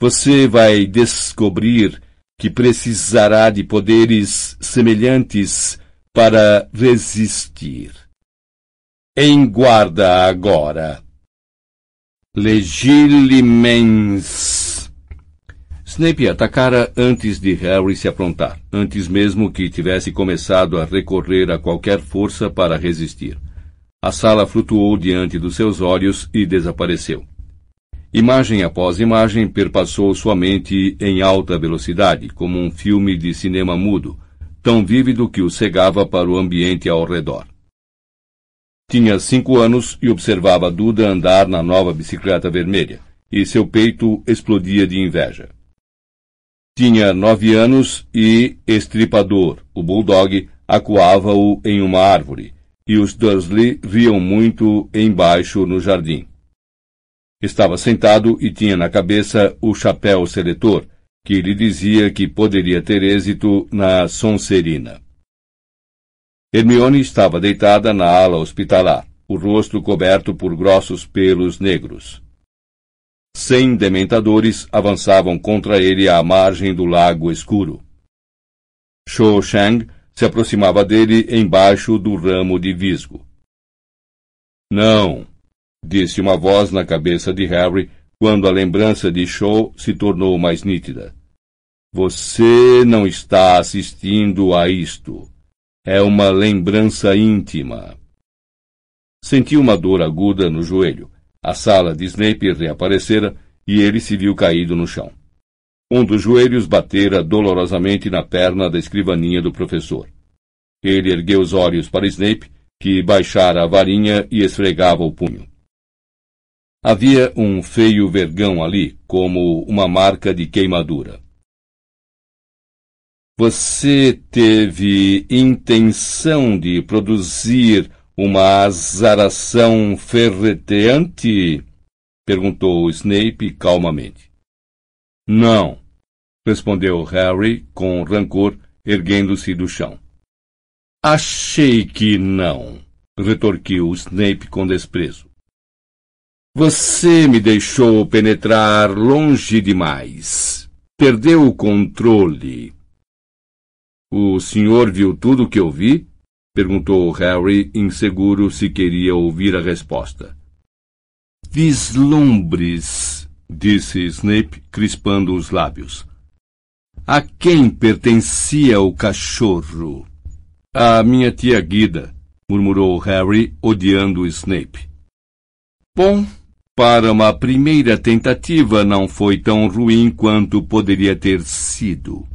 Você vai descobrir que precisará de poderes semelhantes para resistir. Em guarda agora. Legilimens Snape atacara antes de Harry se aprontar, antes mesmo que tivesse começado a recorrer a qualquer força para resistir. A sala flutuou diante dos seus olhos e desapareceu. Imagem após imagem perpassou sua mente em alta velocidade, como um filme de cinema mudo, tão vívido que o cegava para o ambiente ao redor. Tinha cinco anos e observava Duda andar na nova bicicleta vermelha, e seu peito explodia de inveja. Tinha nove anos e Estripador, o bulldog, acuava-o em uma árvore, e os Dursley riam muito embaixo no jardim. Estava sentado e tinha na cabeça o chapéu seletor, que lhe dizia que poderia ter êxito na Sonserina. Hermione estava deitada na ala hospitalar, o rosto coberto por grossos pelos negros. Cem dementadores avançavam contra ele à margem do lago escuro. Shou Shang se aproximava dele embaixo do ramo de visgo. Não, disse uma voz na cabeça de Harry quando a lembrança de Shaw se tornou mais nítida. Você não está assistindo a isto. É uma lembrança íntima. Sentiu uma dor aguda no joelho. A sala de Snape reaparecera e ele se viu caído no chão. Um dos joelhos batera dolorosamente na perna da escrivaninha do professor. Ele ergueu os olhos para Snape, que baixara a varinha e esfregava o punho. Havia um feio vergão ali, como uma marca de queimadura. Você teve intenção de produzir uma azaração ferreteante? perguntou Snape calmamente. Não, respondeu Harry com rancor, erguendo-se do chão. Achei que não, retorquiu Snape com desprezo. Você me deixou penetrar longe demais. Perdeu o controle. O senhor viu tudo o que eu vi? perguntou Harry, inseguro se queria ouvir a resposta. Vislumbres, disse Snape, crispando os lábios. A quem pertencia o cachorro? A minha tia Guida, murmurou Harry, odiando Snape. Bom, para uma primeira tentativa não foi tão ruim quanto poderia ter sido,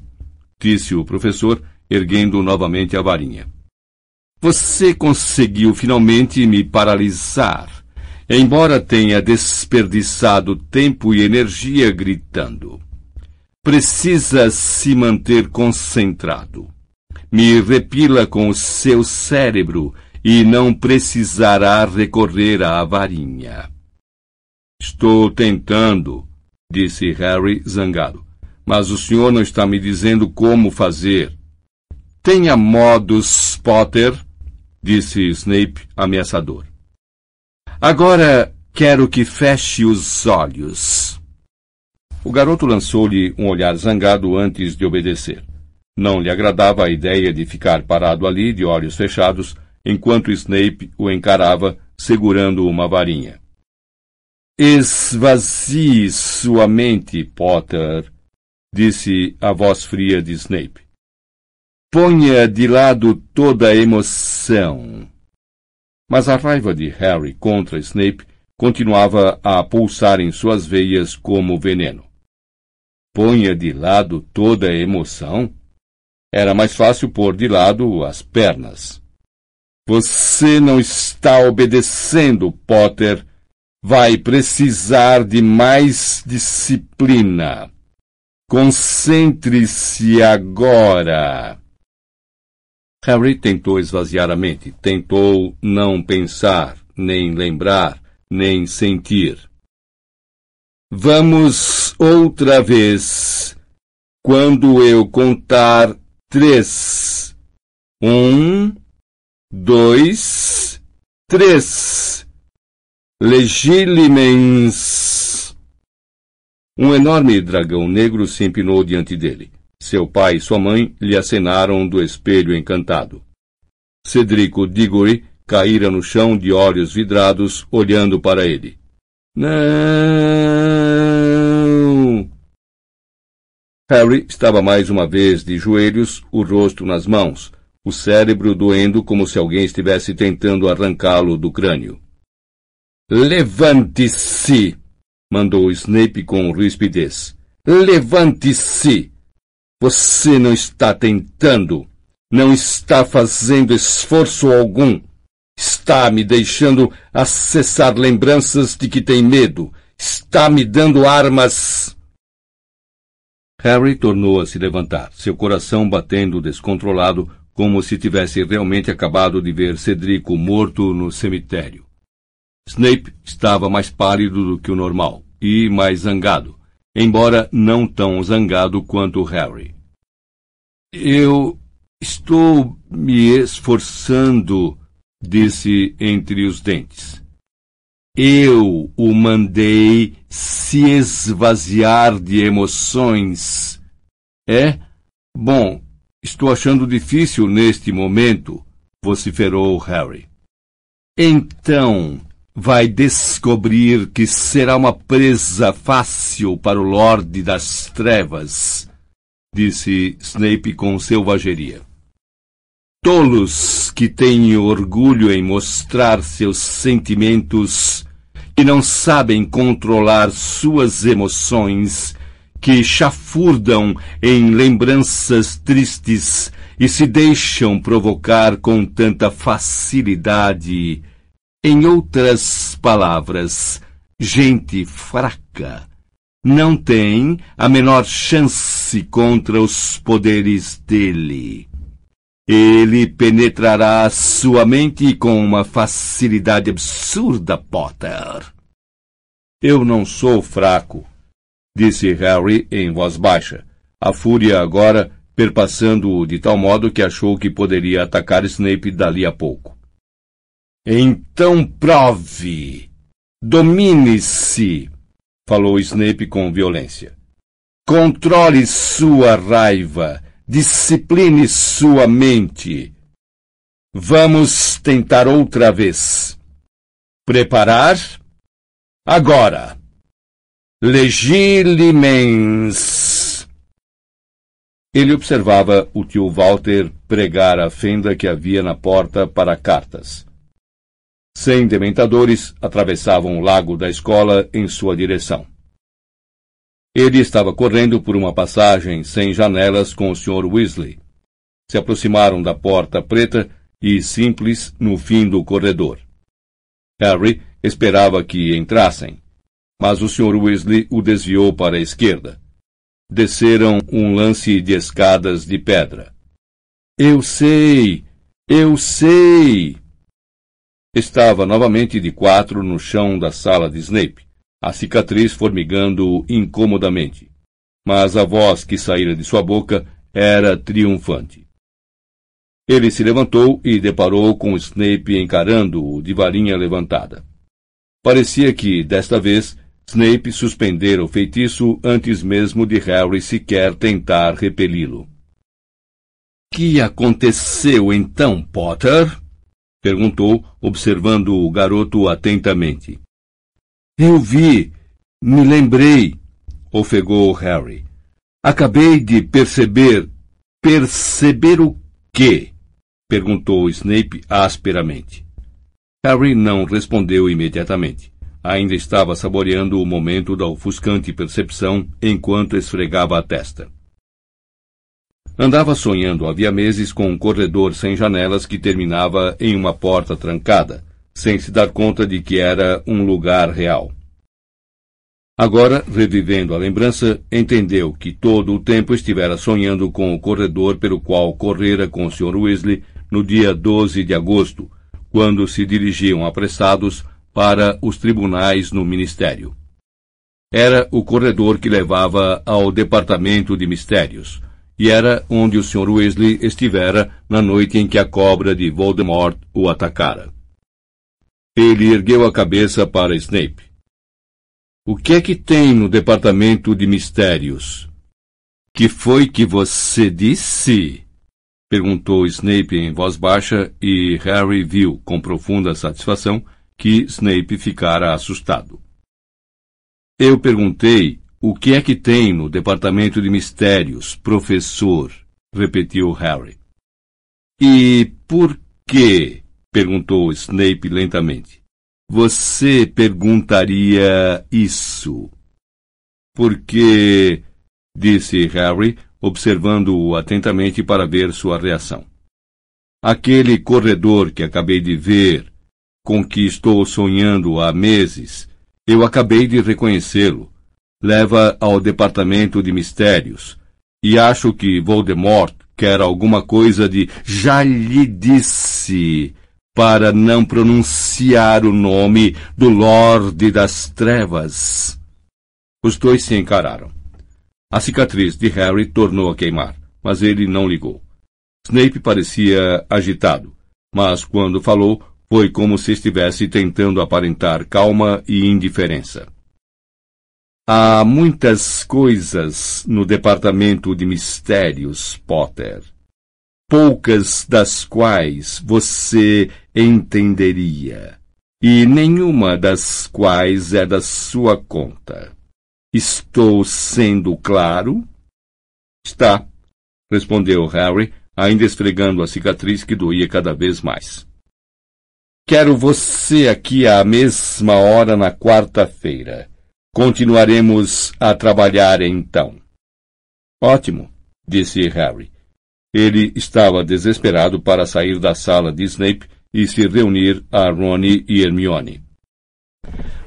disse o professor, erguendo novamente a varinha. Você conseguiu finalmente me paralisar, embora tenha desperdiçado tempo e energia gritando. Precisa se manter concentrado. Me repila com o seu cérebro e não precisará recorrer à varinha. Estou tentando, disse Harry zangado. Mas o senhor não está me dizendo como fazer. Tenha modos, Potter, disse Snape ameaçador. Agora quero que feche os olhos. O garoto lançou-lhe um olhar zangado antes de obedecer. Não lhe agradava a ideia de ficar parado ali, de olhos fechados, enquanto Snape o encarava, segurando uma varinha. Esvazie sua mente, Potter, disse a voz fria de Snape. Ponha de lado toda a emoção. Mas a raiva de Harry contra Snape continuava a pulsar em suas veias como veneno. Ponha de lado toda a emoção? Era mais fácil pôr de lado as pernas. Você não está obedecendo, Potter, vai precisar de mais disciplina. Concentre-se agora. Harry tentou esvaziar a mente, tentou não pensar, nem lembrar, nem sentir. Vamos outra vez. Quando eu contar três. Um, dois, três. Legilimens. Um enorme dragão negro se empinou diante dele. Seu pai e sua mãe lhe acenaram do espelho encantado. Cedrico Diggory caíra no chão de olhos vidrados, olhando para ele. Não! Harry estava mais uma vez de joelhos, o rosto nas mãos, o cérebro doendo como se alguém estivesse tentando arrancá-lo do crânio. Levante-se! mandou Snape com rispidez. Levante-se! Você não está tentando, não está fazendo esforço algum. Está me deixando acessar lembranças de que tem medo. Está me dando armas. Harry tornou a se levantar, seu coração batendo descontrolado, como se tivesse realmente acabado de ver Cedrico morto no cemitério. Snape estava mais pálido do que o normal e mais zangado, embora não tão zangado quanto Harry. Eu estou me esforçando, disse entre os dentes. Eu o mandei se esvaziar de emoções. É? Bom, estou achando difícil neste momento, vociferou Harry. Então, vai descobrir que será uma presa fácil para o Lorde das Trevas, disse Snape com selvageria. Tolos que têm orgulho em mostrar seus sentimentos, que não sabem controlar suas emoções, que chafurdam em lembranças tristes e se deixam provocar com tanta facilidade. Em outras palavras, gente fraca não tem a menor chance contra os poderes dele. Ele penetrará sua mente com uma facilidade absurda, Potter. Eu não sou fraco, disse Harry em voz baixa, a fúria agora perpassando-o de tal modo que achou que poderia atacar Snape dali a pouco. Então prove! Domine-se! falou Snape com violência. Controle sua raiva Discipline sua mente. Vamos tentar outra vez. Preparar? Agora. Legilimens. Ele observava o tio Walter pregar a fenda que havia na porta para cartas. Cem dementadores atravessavam o lago da escola em sua direção. Ele estava correndo por uma passagem sem janelas com o Sr. Weasley. Se aproximaram da porta preta e simples no fim do corredor. Harry esperava que entrassem, mas o Sr. Weasley o desviou para a esquerda. Desceram um lance de escadas de pedra. Eu sei! Eu sei! Estava novamente de quatro no chão da sala de Snape a cicatriz formigando incomodamente. Mas a voz que saíra de sua boca era triunfante. Ele se levantou e deparou com Snape encarando-o de varinha levantada. Parecia que, desta vez, Snape suspendera o feitiço antes mesmo de Harry sequer tentar repeli-lo. Que aconteceu então, Potter? Perguntou, observando o garoto atentamente. Eu vi, me lembrei, ofegou Harry. Acabei de perceber. Perceber o quê? perguntou Snape asperamente. Harry não respondeu imediatamente. Ainda estava saboreando o momento da ofuscante percepção enquanto esfregava a testa. Andava sonhando havia meses com um corredor sem janelas que terminava em uma porta trancada, sem se dar conta de que era um lugar real. Agora, revivendo a lembrança, entendeu que todo o tempo estivera sonhando com o corredor pelo qual correra com o Sr. Weasley no dia 12 de agosto, quando se dirigiam apressados para os tribunais no Ministério. Era o corredor que levava ao Departamento de Mistérios, e era onde o Sr. Weasley estivera na noite em que a cobra de Voldemort o atacara. Ele ergueu a cabeça para Snape. O que é que tem no departamento de mistérios? Que foi que você disse? perguntou Snape em voz baixa e Harry viu com profunda satisfação que Snape ficara assustado. Eu perguntei O que é que tem no Departamento de Mistérios, professor? repetiu Harry. E por que? perguntou Snape lentamente. Você perguntaria isso? Porque, disse Harry, observando-o atentamente para ver sua reação. Aquele corredor que acabei de ver, com que estou sonhando há meses, eu acabei de reconhecê-lo leva ao departamento de mistérios. E acho que Voldemort quer alguma coisa de já lhe disse para não pronunciar o nome do Lorde das Trevas. Os dois se encararam. A cicatriz de Harry tornou a queimar, mas ele não ligou. Snape parecia agitado, mas quando falou, foi como se estivesse tentando aparentar calma e indiferença. Há muitas coisas no departamento de mistérios, Potter. Poucas das quais você entenderia, e nenhuma das quais é da sua conta. Estou sendo claro? Está, respondeu Harry, ainda esfregando a cicatriz que doía cada vez mais. Quero você aqui à mesma hora na quarta-feira. Continuaremos a trabalhar então. Ótimo, disse Harry. Ele estava desesperado para sair da sala de Snape e se reunir a Rony e Hermione.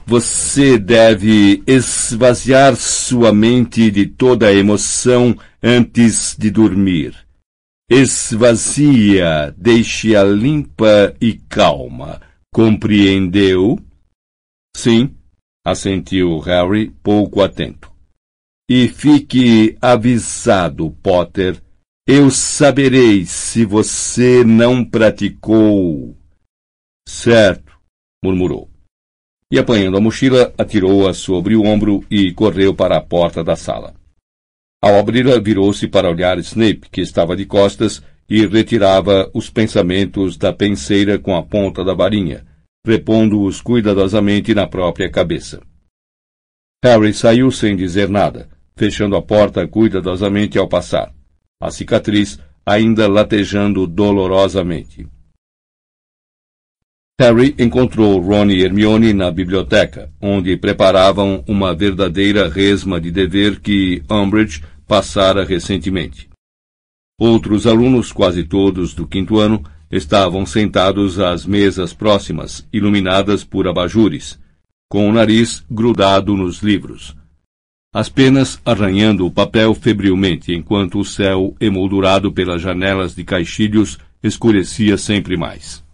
Você deve esvaziar sua mente de toda a emoção antes de dormir. Esvazia, deixe-a limpa e calma. Compreendeu? Sim, assentiu Harry, pouco atento. E fique avisado, Potter. Eu saberei se você não praticou. Certo, murmurou. E apanhando a mochila, atirou-a sobre o ombro e correu para a porta da sala. Ao abri-la, virou-se para olhar Snape, que estava de costas, e retirava os pensamentos da penseira com a ponta da varinha, repondo-os cuidadosamente na própria cabeça. Harry saiu sem dizer nada, fechando a porta cuidadosamente ao passar, a cicatriz ainda latejando dolorosamente. Harry encontrou Ron e Hermione na biblioteca, onde preparavam uma verdadeira resma de dever que Umbridge passara recentemente. Outros alunos, quase todos do quinto ano, estavam sentados às mesas próximas, iluminadas por abajures, com o nariz grudado nos livros. As penas arranhando o papel febrilmente, enquanto o céu, emoldurado pelas janelas de caixilhos, escurecia sempre mais.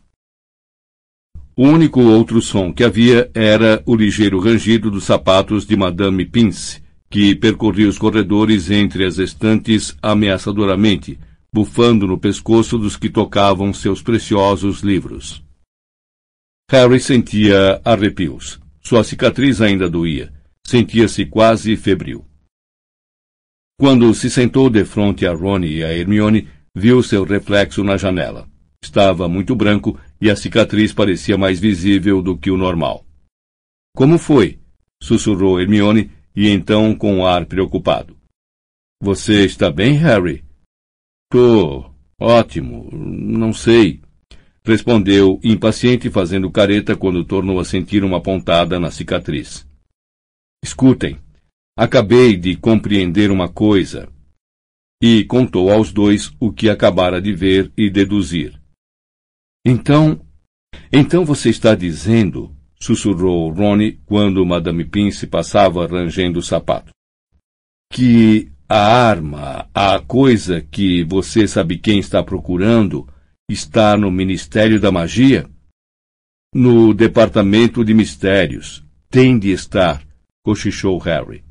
O único outro som que havia era o ligeiro rangido dos sapatos de Madame Pince, que percorria os corredores entre as estantes ameaçadoramente, bufando no pescoço dos que tocavam seus preciosos livros. Harry sentia arrepios. Sua cicatriz ainda doía. Sentia-se quase febril. Quando se sentou defronte a Ron e a Hermione, viu seu reflexo na janela. Estava muito branco e a cicatriz parecia mais visível do que o normal. Como foi? sussurrou Hermione, e então com um ar preocupado. Você está bem, Harry? Tô. Ótimo. Não sei. Respondeu, impaciente, fazendo careta quando tornou a sentir uma pontada na cicatriz. Escutem. Acabei de compreender uma coisa. E contou aos dois o que acabara de ver e deduzir. Então. Então você está dizendo, sussurrou Ronnie quando Madame Pince passava rangendo o sapato, que a arma, a coisa que você sabe quem está procurando, está no Ministério da Magia? No Departamento de Mistérios. Tem de estar, cochichou Harry.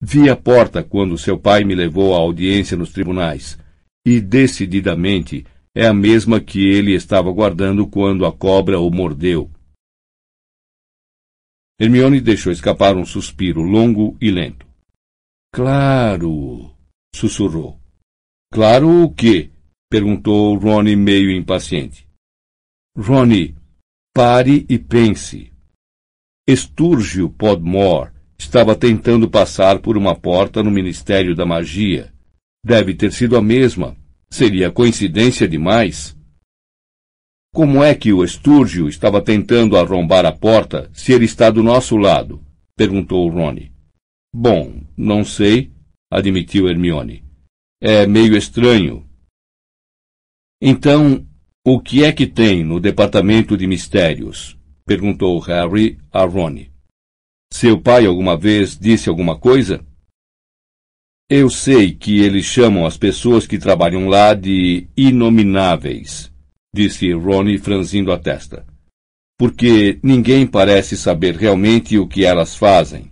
Vi a porta quando seu pai me levou à audiência nos tribunais, e decididamente é a mesma que ele estava guardando quando a cobra o mordeu. Hermione deixou escapar um suspiro longo e lento. Claro, sussurrou. Claro o quê? perguntou Ronnie meio impaciente. Ronnie, pare e pense. Estúrgio Podmore estava tentando passar por uma porta no Ministério da Magia. Deve ter sido a mesma. Seria coincidência demais. Como é que o Estúrgio estava tentando arrombar a porta se ele está do nosso lado? perguntou Rony. Bom, não sei, admitiu Hermione. É meio estranho. Então, o que é que tem no Departamento de Mistérios? perguntou Harry a Rony. Seu pai alguma vez disse alguma coisa? Eu sei que eles chamam as pessoas que trabalham lá de inomináveis, disse Ronnie franzindo a testa. Porque ninguém parece saber realmente o que elas fazem.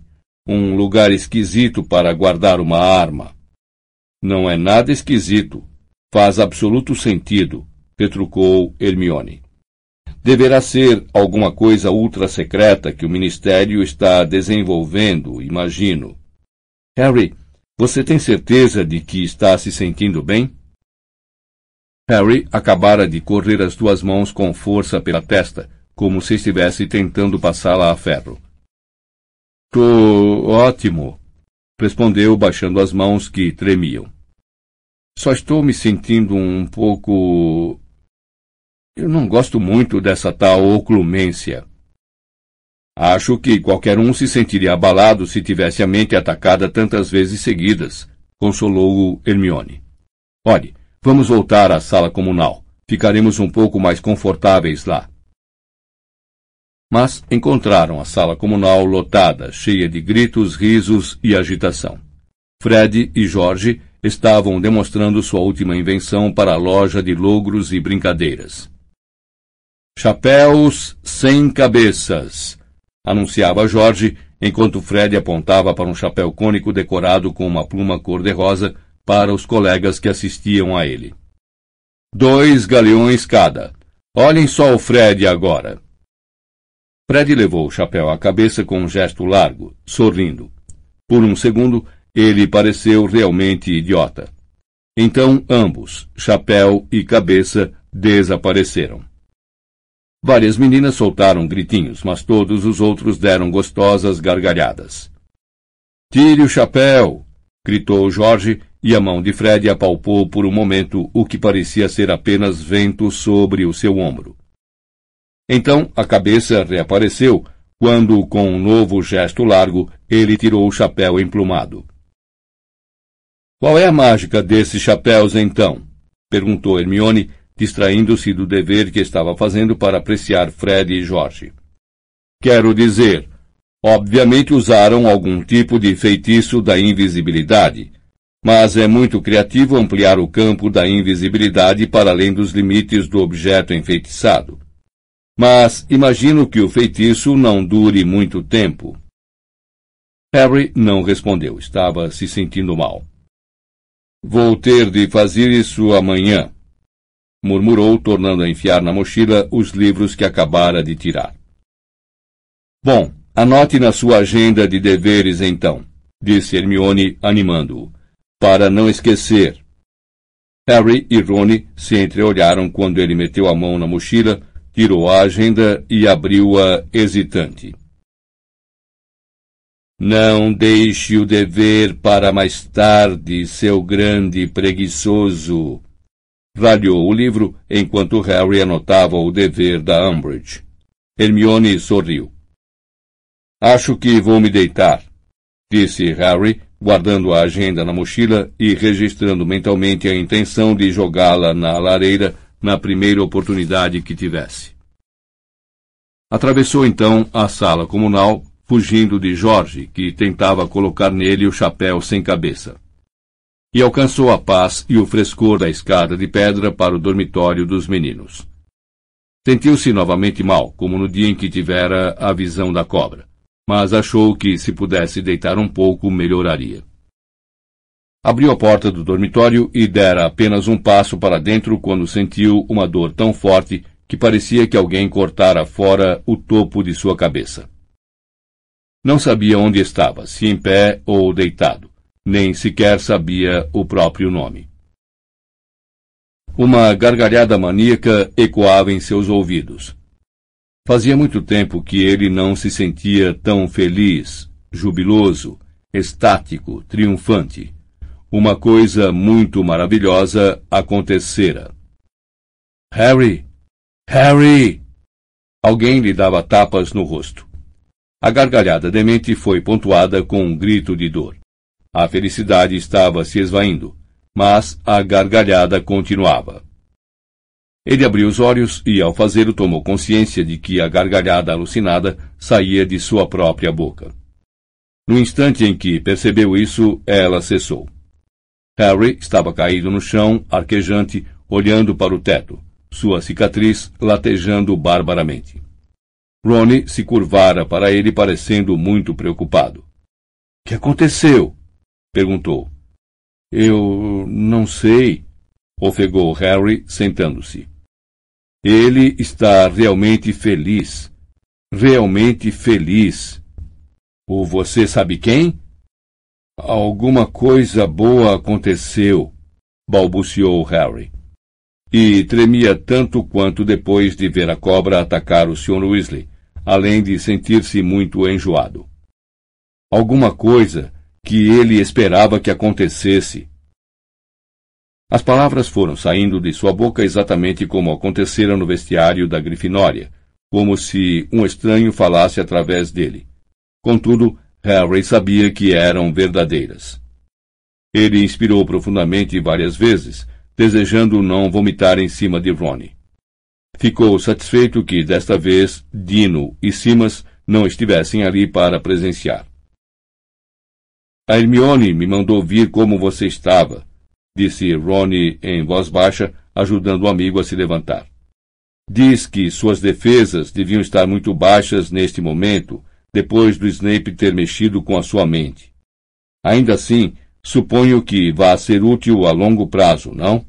Um lugar esquisito para guardar uma arma. Não é nada esquisito. Faz absoluto sentido, retrucou Hermione. Deverá ser alguma coisa ultra secreta que o Ministério está desenvolvendo, imagino. Harry, você tem certeza de que está se sentindo bem? Harry acabara de correr as duas mãos com força pela testa, como se estivesse tentando passá-la a ferro. Tô ótimo, respondeu baixando as mãos que tremiam. Só estou me sentindo um pouco eu não gosto muito dessa tal oclumência. Acho que qualquer um se sentiria abalado se tivesse a mente atacada tantas vezes seguidas, consolou-o Hermione. Olhe, vamos voltar à sala comunal. Ficaremos um pouco mais confortáveis lá. Mas encontraram a sala comunal lotada, cheia de gritos, risos e agitação. Fred e Jorge estavam demonstrando sua última invenção para a loja de logros e brincadeiras. Chapéus sem cabeças, anunciava Jorge, enquanto Fred apontava para um chapéu cônico decorado com uma pluma cor-de-rosa para os colegas que assistiam a ele. Dois galeões cada. Olhem só o Fred agora. Fred levou o chapéu à cabeça com um gesto largo, sorrindo. Por um segundo, ele pareceu realmente idiota. Então ambos, chapéu e cabeça, desapareceram. Várias meninas soltaram gritinhos, mas todos os outros deram gostosas gargalhadas. Tire o chapéu! gritou Jorge, e a mão de Fred apalpou por um momento o que parecia ser apenas vento sobre o seu ombro. Então a cabeça reapareceu, quando, com um novo gesto largo, ele tirou o chapéu emplumado. Qual é a mágica desses chapéus, então? perguntou Hermione, distraindo-se do dever que estava fazendo para apreciar Fred e Jorge. Quero dizer, obviamente usaram algum tipo de feitiço da invisibilidade, mas é muito criativo ampliar o campo da invisibilidade para além dos limites do objeto enfeitiçado. Mas imagino que o feitiço não dure muito tempo. Harry não respondeu, estava se sentindo mal. Vou ter de fazer isso amanhã, murmurou, tornando a enfiar na mochila os livros que acabara de tirar. Bom, anote na sua agenda de deveres então, disse Hermione, animando-o, para não esquecer. Harry e Rony se entreolharam quando ele meteu a mão na mochila, tirou a agenda e abriu-a hesitante. Não deixe o dever para mais tarde, seu grande preguiçoso, ralhou o livro enquanto Harry anotava o dever da Umbridge. Hermione sorriu. Acho que vou me deitar, disse Harry, guardando a agenda na mochila e registrando mentalmente a intenção de jogá-la na lareira na primeira oportunidade que tivesse. Atravessou então a sala comunal, fugindo de Jorge, que tentava colocar nele o chapéu sem cabeça e alcançou a paz e o frescor da escada de pedra para o dormitório dos meninos. Sentiu-se novamente mal, como no dia em que tivera a visão da cobra, mas achou que se pudesse deitar um pouco melhoraria. Abriu a porta do dormitório e dera apenas um passo para dentro quando sentiu uma dor tão forte que parecia que alguém cortara fora o topo de sua cabeça. Não sabia onde estava, se em pé ou deitado nem sequer sabia o próprio nome. Uma gargalhada maníaca ecoava em seus ouvidos. Fazia muito tempo que ele não se sentia tão feliz, jubiloso, estático, triunfante. Uma coisa muito maravilhosa acontecera. Harry! Harry! Alguém lhe dava tapas no rosto. A gargalhada demente foi pontuada com um grito de dor. A felicidade estava se esvaindo, mas a gargalhada continuava. Ele abriu os olhos e, ao fazê-lo, tomou consciência de que a gargalhada alucinada saía de sua própria boca. No instante em que percebeu isso, ela cessou. Harry estava caído no chão, arquejante, olhando para o teto, sua cicatriz latejando barbaramente. Ronnie se curvara para ele, parecendo muito preocupado. Que aconteceu? perguntou. Eu não sei, ofegou Harry, sentando-se. Ele está realmente feliz. Realmente feliz. Ou você sabe quem? Alguma coisa boa aconteceu, balbuciou Harry. E tremia tanto quanto depois de ver a cobra atacar o Sr. Weasley, além de sentir-se muito enjoado. Alguma coisa que ele esperava que acontecesse. As palavras foram saindo de sua boca exatamente como acontecera no vestiário da Grifinória, como se um estranho falasse através dele. Contudo, Harry sabia que eram verdadeiras. Ele inspirou profundamente várias vezes, desejando não vomitar em cima de Ronnie. Ficou satisfeito que, desta vez, Dino e Simas não estivessem ali para presenciar. A Hermione me mandou vir como você estava, disse Ronnie em voz baixa, ajudando o amigo a se levantar. Diz que suas defesas deviam estar muito baixas neste momento depois do Snape ter mexido com a sua mente. Ainda assim, suponho que vá ser útil a longo prazo, não?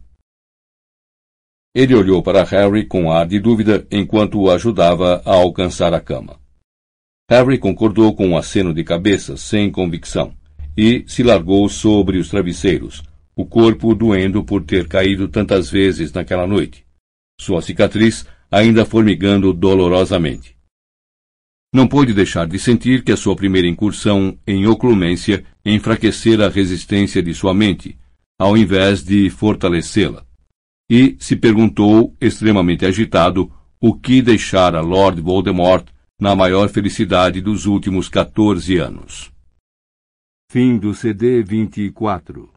Ele olhou para Harry com ar de dúvida enquanto o ajudava a alcançar a cama. Harry concordou com um aceno de cabeça, sem convicção, e se largou sobre os travesseiros, o corpo doendo por ter caído tantas vezes naquela noite, sua cicatriz ainda formigando dolorosamente. Não pôde deixar de sentir que a sua primeira incursão em oclumência enfraquecera a resistência de sua mente, ao invés de fortalecê-la. E se perguntou, extremamente agitado, o que deixara Lord Voldemort na maior felicidade dos últimos 14 anos. Fim do CD 24